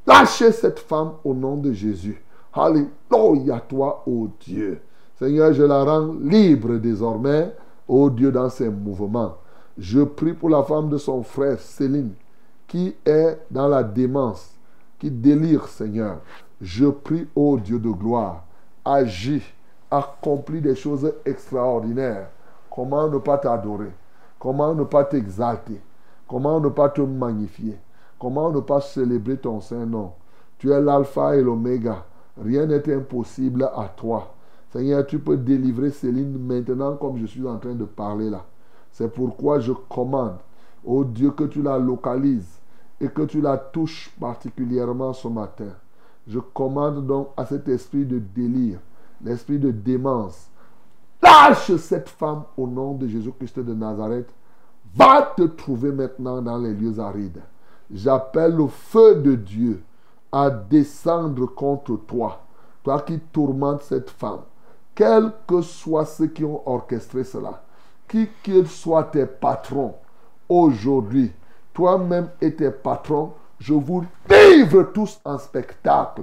lâchez cette femme au nom de Jésus. Alléluia toi, ô Dieu. Seigneur, je la rends libre désormais, ô Dieu, dans ses mouvements. Je prie pour la femme de son frère Céline, qui est dans la démence, qui délire, Seigneur. Je prie, ô Dieu de gloire, agis, accomplis des choses extraordinaires. Comment ne pas t'adorer? Comment ne pas t'exalter? Comment ne pas te magnifier? Comment ne pas célébrer ton Saint-Nom Tu es l'alpha et l'oméga. Rien n'est impossible à toi. Seigneur, tu peux délivrer Céline maintenant comme je suis en train de parler là. C'est pourquoi je commande, ô Dieu, que tu la localises et que tu la touches particulièrement ce matin. Je commande donc à cet esprit de délire, l'esprit de démence. Lâche cette femme au nom de Jésus-Christ de Nazareth. Va te trouver maintenant dans les lieux arides. J'appelle le feu de Dieu à descendre contre toi, toi qui tourmentes cette femme, quels que soient ceux qui ont orchestré cela, qui qu'ils soient tes patrons, aujourd'hui, toi-même et tes patrons, je vous livre tous en spectacle.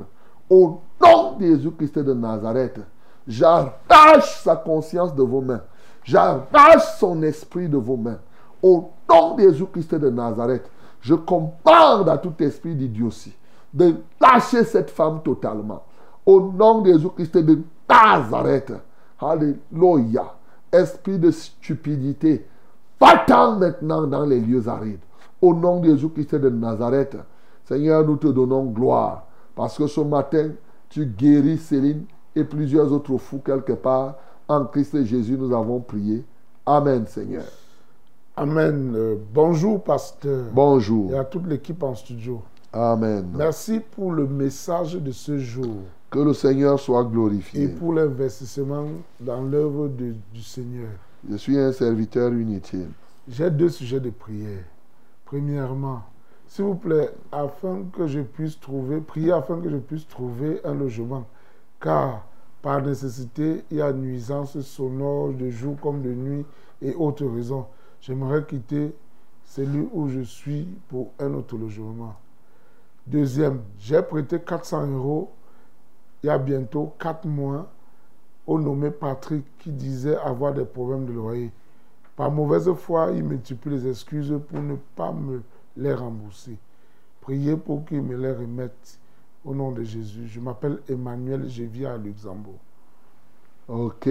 Au nom de Jésus-Christ de Nazareth, j'arrache sa conscience de vos mains. J'arrache son esprit de vos mains. Au nom de Jésus-Christ de Nazareth, je commande à tout esprit d'idiotie de lâcher cette femme totalement. Au nom de Jésus-Christ de Nazareth. Alléluia. Esprit de stupidité. Va-t'en maintenant dans les lieux arides. Au nom de Jésus-Christ de Nazareth. Seigneur, nous te donnons gloire. Parce que ce matin, tu guéris Céline et plusieurs autres fous quelque part. En Christ Jésus, nous avons prié. Amen, Seigneur. Amen. Euh, bonjour, pasteur. Bonjour. Et à toute l'équipe en studio. Amen. Merci pour le message de ce jour. Que le Seigneur soit glorifié. Et pour l'investissement dans l'œuvre du Seigneur. Je suis un serviteur inutile. J'ai deux sujets de prière. Premièrement, s'il vous plaît, afin que je puisse trouver, prier afin que je puisse trouver un logement. Car par nécessité, il y a nuisance sonore de jour comme de nuit et autres raisons. J'aimerais quitter celui où je suis pour un autre logement. Deuxième, j'ai prêté 400 euros il y a bientôt 4 mois au nommé Patrick qui disait avoir des problèmes de loyer. Par mauvaise foi, il multiplie les excuses pour ne pas me les rembourser. Priez pour qu'il me les remette au nom de Jésus. Je m'appelle Emmanuel, je vis à Luxembourg. Ok.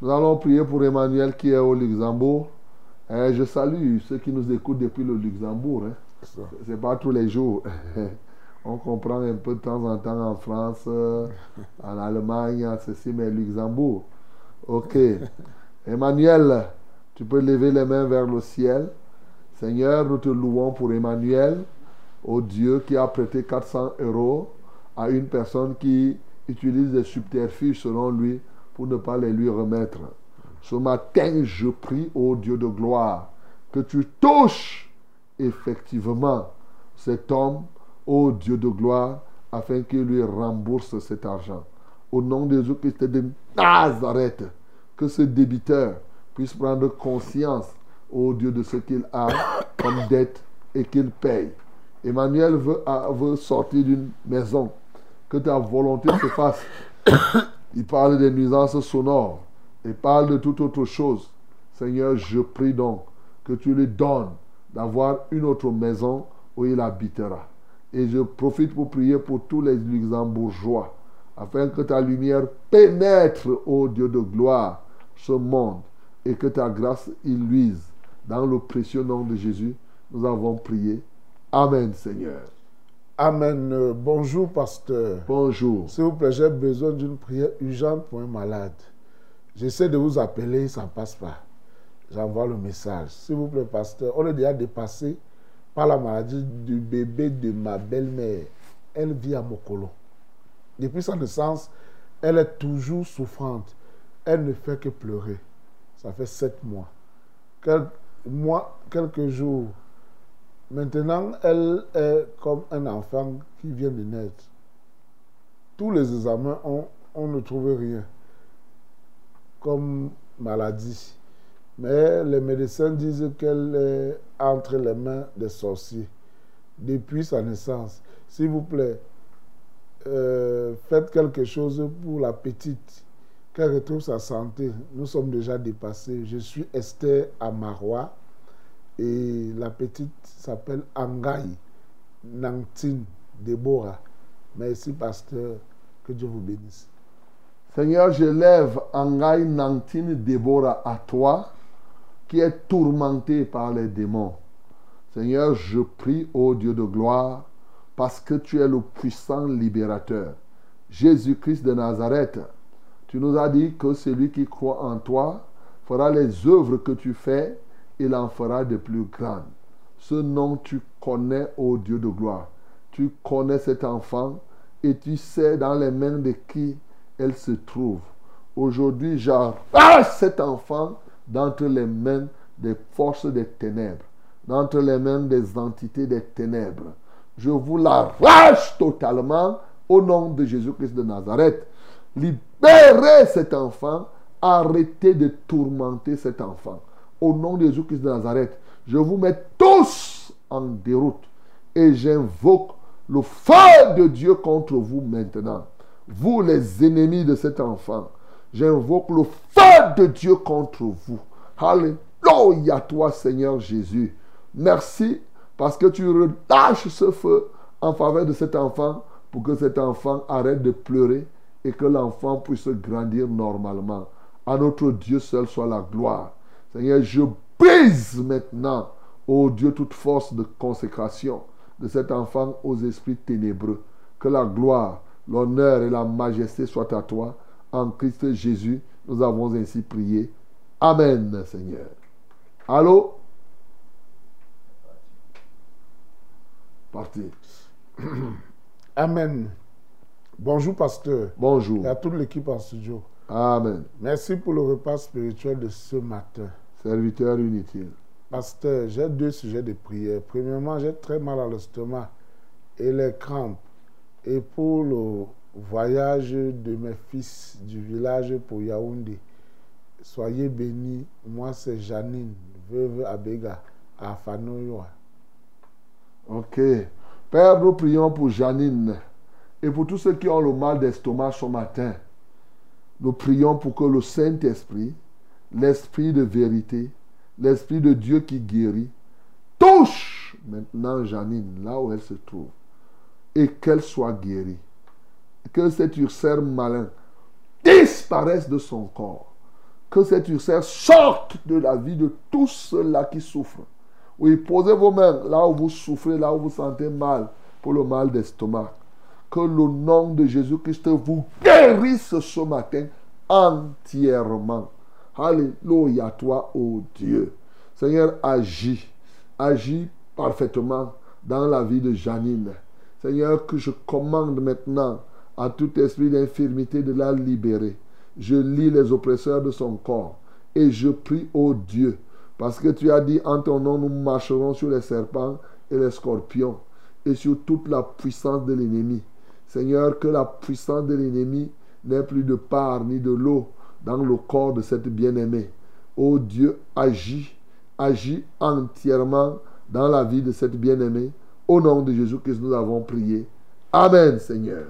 Nous allons prier pour Emmanuel qui est au Luxembourg. Et je salue ceux qui nous écoutent depuis le Luxembourg. Hein. Ce n'est pas tous les jours. *laughs* On comprend un peu de temps en temps en France, en Allemagne, ceci, mais Luxembourg. Ok. *laughs* Emmanuel, tu peux lever les mains vers le ciel. Seigneur, nous te louons pour Emmanuel, au Dieu qui a prêté 400 euros à une personne qui utilise des subterfuges selon lui pour ne pas les lui remettre. Ce matin, je prie au Dieu de gloire que tu touches effectivement cet homme, ô Dieu de gloire, afin qu'il lui rembourse cet argent. Au nom de Jésus-Christ de Nazareth, que ce débiteur puisse prendre conscience, ô Dieu, de ce qu'il a comme dette et qu'il paye. Emmanuel veut, veut sortir d'une maison. Que ta volonté se fasse. Il parle des nuisances sonores. Il parle de toute autre chose. Seigneur, je prie donc que tu lui donnes d'avoir une autre maison où il habitera. Et je profite pour prier pour tous les luxembourgeois, afin que ta lumière pénètre, ô Dieu de gloire, ce monde, et que ta grâce illuise. Dans le précieux nom de Jésus, nous avons prié. Amen, Seigneur. Amen. Euh, bonjour, pasteur. Bonjour. S'il vous plaît, j'ai besoin d'une prière urgente pour un malade. J'essaie de vous appeler, ça ne passe pas. J'envoie le message. S'il vous plaît, pasteur, on est déjà dépassé la maladie du bébé de ma belle-mère. Elle vit à Mokolo. Depuis sa naissance, elle est toujours souffrante. Elle ne fait que pleurer. Ça fait sept mois. Mois, quelques jours. Maintenant, elle est comme un enfant qui vient de naître. Tous les examens, on, on ne trouve rien comme maladie. Mais les médecins disent qu'elle est entre les mains des sorciers depuis sa naissance. S'il vous plaît, euh, faites quelque chose pour la petite, qu'elle retrouve sa santé. Nous sommes déjà dépassés. Je suis Esther Amarois et la petite s'appelle Angaï Nangtin Deborah. Merci, pasteur. Que Dieu vous bénisse. Seigneur, je lève Angaï Nangtin Déborah à toi qui est tourmenté par les démons. Seigneur, je prie, ô Dieu de gloire, parce que tu es le puissant libérateur. Jésus-Christ de Nazareth, tu nous as dit que celui qui croit en toi fera les œuvres que tu fais, il en fera de plus grandes. Ce nom, tu connais, ô Dieu de gloire. Tu connais cet enfant et tu sais dans les mains de qui elle se trouve. Aujourd'hui, j'arrache cet enfant d'entre les mains des forces des ténèbres, d'entre les mains des entités des ténèbres. Je vous l'arrache totalement au nom de Jésus-Christ de Nazareth. Libérez cet enfant. Arrêtez de tourmenter cet enfant. Au nom de Jésus-Christ de Nazareth, je vous mets tous en déroute et j'invoque le feu de Dieu contre vous maintenant. Vous les ennemis de cet enfant, j'invoque le feu de Dieu contre vous. Alléluia toi Seigneur Jésus. Merci parce que tu relâches ce feu en faveur de cet enfant pour que cet enfant arrête de pleurer et que l'enfant puisse grandir normalement. À notre Dieu seul soit la gloire. Seigneur, je brise maintenant, ô Dieu, toute force de consécration de cet enfant aux esprits ténébreux. Que la gloire, l'honneur et la majesté soient à toi. En Christ Jésus, nous avons ainsi prié. Amen, Seigneur. Allô? Parti. *coughs* Amen. Bonjour, pasteur. Bonjour. Et à toute l'équipe en studio. Amen. Merci pour le repas spirituel de ce matin. Serviteur inutile. Pasteur, j'ai deux sujets de prière. Premièrement, j'ai très mal à l'estomac et les crampes. Et pour le voyage de mes fils du village pour Yaoundé, soyez bénis. Moi, c'est Janine, veuve Abega, à Fanoyoa. Ok. Père, nous prions pour Janine et pour tous ceux qui ont le mal d'estomac ce matin. Nous prions pour que le Saint-Esprit, l'Esprit de vérité, l'Esprit de Dieu qui guérit, touche maintenant Janine là où elle se trouve et qu'elle soit guérie. Que cet ulcère malin disparaisse de son corps. Que cet ulcère sorte de la vie de tous ceux-là qui souffrent. Oui, posez vos mains là où vous souffrez, là où vous sentez mal pour le mal d'estomac. Que le nom de Jésus-Christ vous guérisse ce matin entièrement. Alléluia, toi, ô Dieu. Seigneur, agis. Agis parfaitement dans la vie de Janine. Seigneur, que je commande maintenant à tout esprit d'infirmité de la libérer. Je lis les oppresseurs de son corps et je prie, ô Dieu, parce que tu as dit, en ton nom, nous marcherons sur les serpents et les scorpions et sur toute la puissance de l'ennemi. Seigneur, que la puissance de l'ennemi n'ait plus de part ni de l'eau dans le corps de cette bien-aimée. Ô Dieu, agis, agis entièrement dans la vie de cette bien-aimée. Au nom de Jésus que nous avons prié. Amen, Seigneur.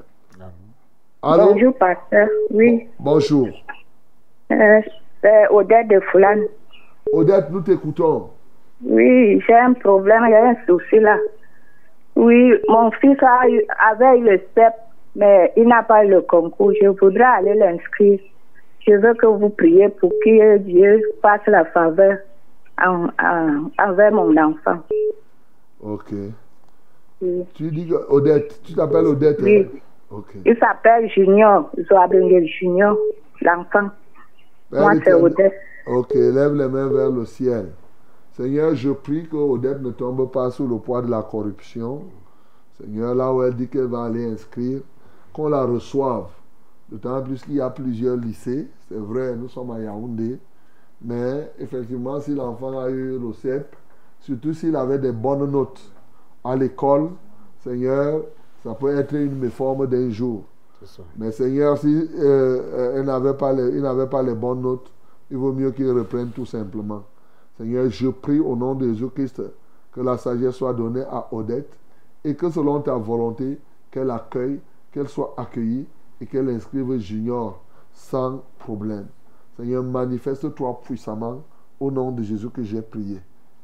Allô? Bonjour, pasteur. Oui. Bonjour. Euh, c'est Odette de Foulane. Odette, nous t'écoutons. Oui, j'ai un problème, a un souci là. Oui, mon fils a eu, avait eu le step, mais il n'a pas eu le concours. Je voudrais aller l'inscrire. Je veux que vous priez pour que Dieu fasse la faveur en, en, envers mon enfant. Ok. Tu dis que Odette, tu t'appelles Odette Oui. hein? Il s'appelle Junior, Zoabengel Junior, l'enfant. Père Moi, c'est Odette. Ok, lève les mains vers le ciel. Seigneur, je prie que Odette ne tombe pas sous le poids de la corruption. Seigneur, là où elle dit qu'elle va aller inscrire, qu'on la reçoive. D'autant plus qu'il y a plusieurs lycées. C'est vrai, nous sommes à Yaoundé. Mais effectivement, si l'enfant a eu le CEP, surtout s'il avait des bonnes notes à l'école, Seigneur, ça peut être une méforme d'un jour. Ça. Mais Seigneur, si euh, euh, n'avait pas pas les bonnes notes, il vaut mieux qu'il reprenne tout simplement. Seigneur, je prie au nom de Jésus-Christ que la sagesse soit donnée à Odette et que selon ta volonté, qu'elle accueille, qu'elle soit accueillie et qu'elle inscrive Junior sans problème. Seigneur, manifeste-toi puissamment au nom de Jésus que j'ai prié.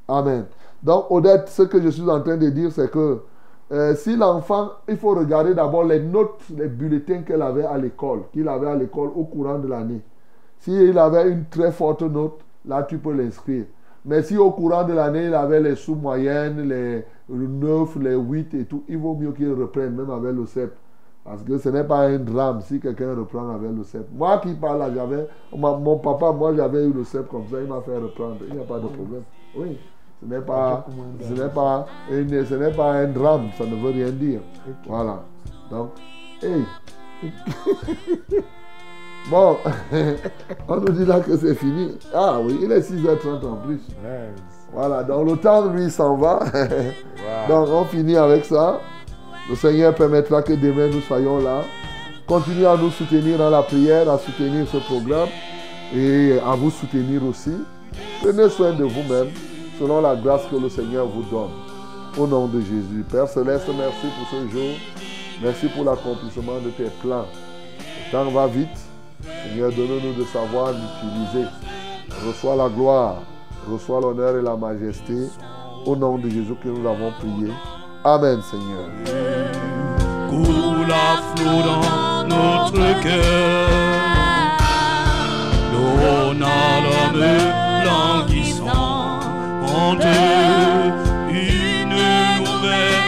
Amen. Donc, Odette, ce que je suis en train de dire, c'est que euh, si l'enfant, il faut regarder d'abord les notes, les bulletins qu'elle avait à l'école, qu'il avait à l'école au courant de l'année. S'il avait une très forte note, là tu peux l'inscrire. Mais si au courant de l'année, il avait les sous-moyennes, les 9, les 8 et tout, il vaut mieux qu'il reprenne, même avec le CEP, Parce que ce n'est pas un drame si quelqu'un reprend avec le cep. Moi qui parle là, j'avais. Mon papa, moi j'avais eu le cep comme ça, il m'a fait reprendre. Il n'y a pas de problème. Oui. Ce n'est pas, ce n'est pas, une- ce n'est pas un drame, ça ne veut rien dire. Voilà. Donc, hey. *laughs* Bon, *laughs* on nous dit là que c'est fini. Ah oui, il est 6h30 en plus. Voilà, donc le temps, lui, s'en va. *laughs* Donc, on finit avec ça. Le Seigneur permettra que demain, nous soyons là. Continuez à nous soutenir dans la prière, à soutenir ce programme et à vous soutenir aussi. Prenez soin de vous-même selon la grâce que le Seigneur vous donne. Au nom de Jésus. Père Céleste, merci pour ce jour. Merci pour l'accomplissement de tes plans. Le temps va vite. Seigneur, donne-nous de savoir l'utiliser. Reçois la gloire, reçois l'honneur et la majesté. Au nom de Jésus que nous avons prié. Amen, Seigneur. dans notre cœur chanter une nouvelle.